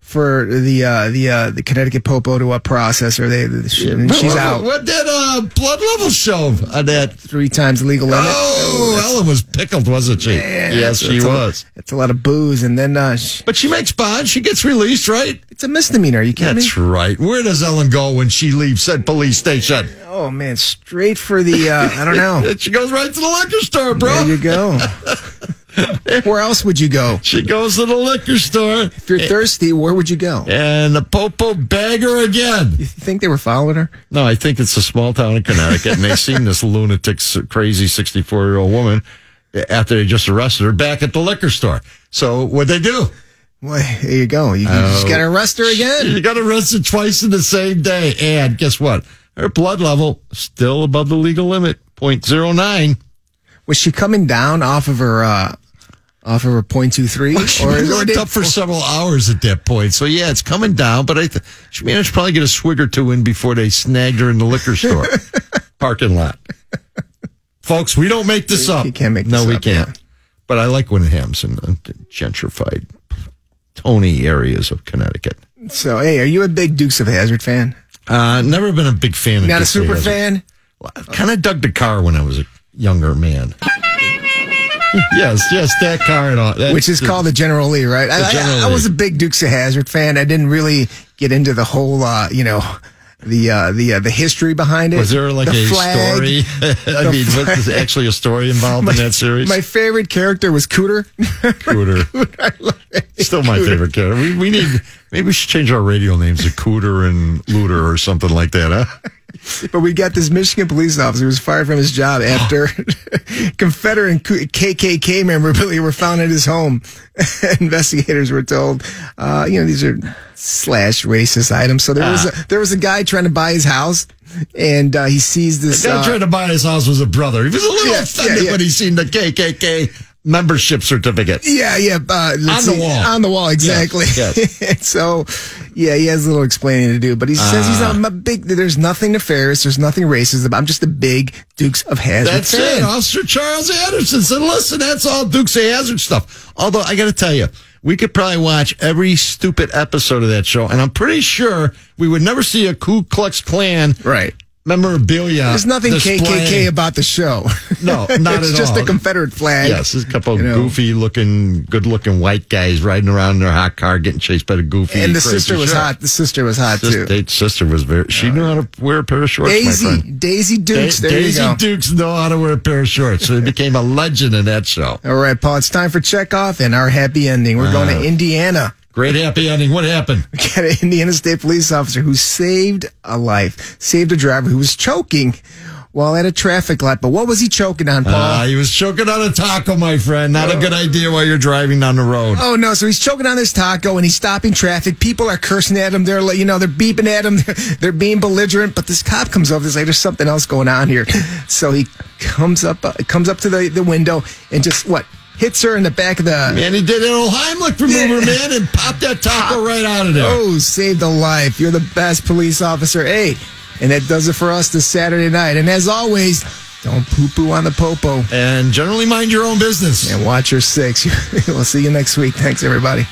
for the uh, the uh, the Connecticut Popo to uh, process her. They, and she's what, out What did uh, blood level show on that? three times the legal limit. Oh, Ellen was pickled, wasn't she? yes, she That's a- was. It's a lot of booze, and then uh, sh- But she makes bond. She gets released, right? it's a misdemeanor. You kidding That's me? right. Where does Ellen go when she leaves said police station? Oh man, straight for the uh, I don't know. She goes right to the liquor store, bro. There you go. Where else would you go She goes to the liquor store if you're thirsty? Where would you go? and the popo bag her again. You think they were following her? No, I think it's a small town in Connecticut, and they seen this lunatic, crazy sixty-four-year-old woman after they just arrested her back at the liquor store. So what'd they do? Well, there you go. You, you just got to oh, arrest her again. You got arrested twice in the same day, and guess what? Her blood level still above the legal limit, 0.09. Was she coming down off of her uh, off of her point two three, She or, was or locked did, up for several hours at that point. So yeah, it's coming down, but I th- she managed to probably get a swig or two in before they snagged her in the liquor store parking lot. Folks, we don't make this up. you can't make No, this we can't. yeah. But I like when it happens in the gentrified, Tony areas of Connecticut. so? Hey, are you a big Dukes of Hazzard fan? Uh, never been a big fan. of Not a super fan. Kind of dug the car when I was a younger man. yes, yes, that car and all. That, Which is called the General Lee, right? I, I- General I, Lee. was a big Dukes of Hazzard fan. I didn't really get into the whole, uh, you know, the uh, the uh, the history behind it. Was there like The a flag. story? I mean, was there actually a story involved in that series? My favorite character was Cooter. Cooter. I love it. Still my Cooter. favorite character. We, we need, maybe we should change our radio names to Cooter and Looter or something like that, huh? But we got this Michigan police officer who was fired from his job after Confederate and KKK memorabilia were found at his home. Investigators were told, uh, you know, these are slash racist items. So there was Ah. a, there was a guy trying to buy his house, and uh, he sees this. The guy uh, trying to buy his house was a brother. He was a little Yeah, offended yeah, yeah. when he seen the KKK membership certificate. Yeah, yeah. Uh, On the see. wall. On the wall, exactly. Yes, And so, yeah, he has a little explaining to do, but he says he's Ah. not a big. There's nothing nefarious. There's nothing racist. about I'm just a big Dukes of Hazzard That's fan. it. Officer Charles Anderson said, listen, that's all Dukes of Hazzard stuff. Although I got to tell you, we could probably watch every stupid episode of that show, and I'm pretty sure we would never see a Ku Klux Klan Right. Memorabilia. There's nothing. KKK about the show. No, not at all. it's just a Confederate flag. Yes, there's a couple You know. goofy looking, good looking white guys riding around in their hot car getting chased by the goofy. And the crazy sister was sheriff. hot. The sister was hot Sis- too. Date's sister was very, she knew how to wear a pair of shorts, Daisy. Daisy Dukes. Da- there Daisy you go. Dukes know how to wear a pair of shorts. So it became a legend in that show. All right, Paul. It's time for checkoff and our happy ending. We're going to uh, Indiana. Great happy ending. What happened? We got an Indiana State police officer who saved a life, saved a driver who was choking while at a traffic light. But what was he choking on, Paul? Uh, he was choking on a taco, my friend. Not a good idea while you're driving down the road. Oh no! So he's choking on this taco and he's stopping traffic. People are cursing at him. They're like, you know, they're beeping at him. They're, they're being belligerent. But this cop comes over. He's like, "There's something else going on here." So he comes up, uh, comes up to the, the window and just what hits her in the back of the. And he did an old Heimlich maneuver, man, and popped that taco right out of there. Oh, saved a life. You're the best police officer. Hey, and that does it for us this Saturday night. And as always, don't poo poo on the popo And generally mind your own business. and watch your six. we'll see you next week. Thanks, everybody.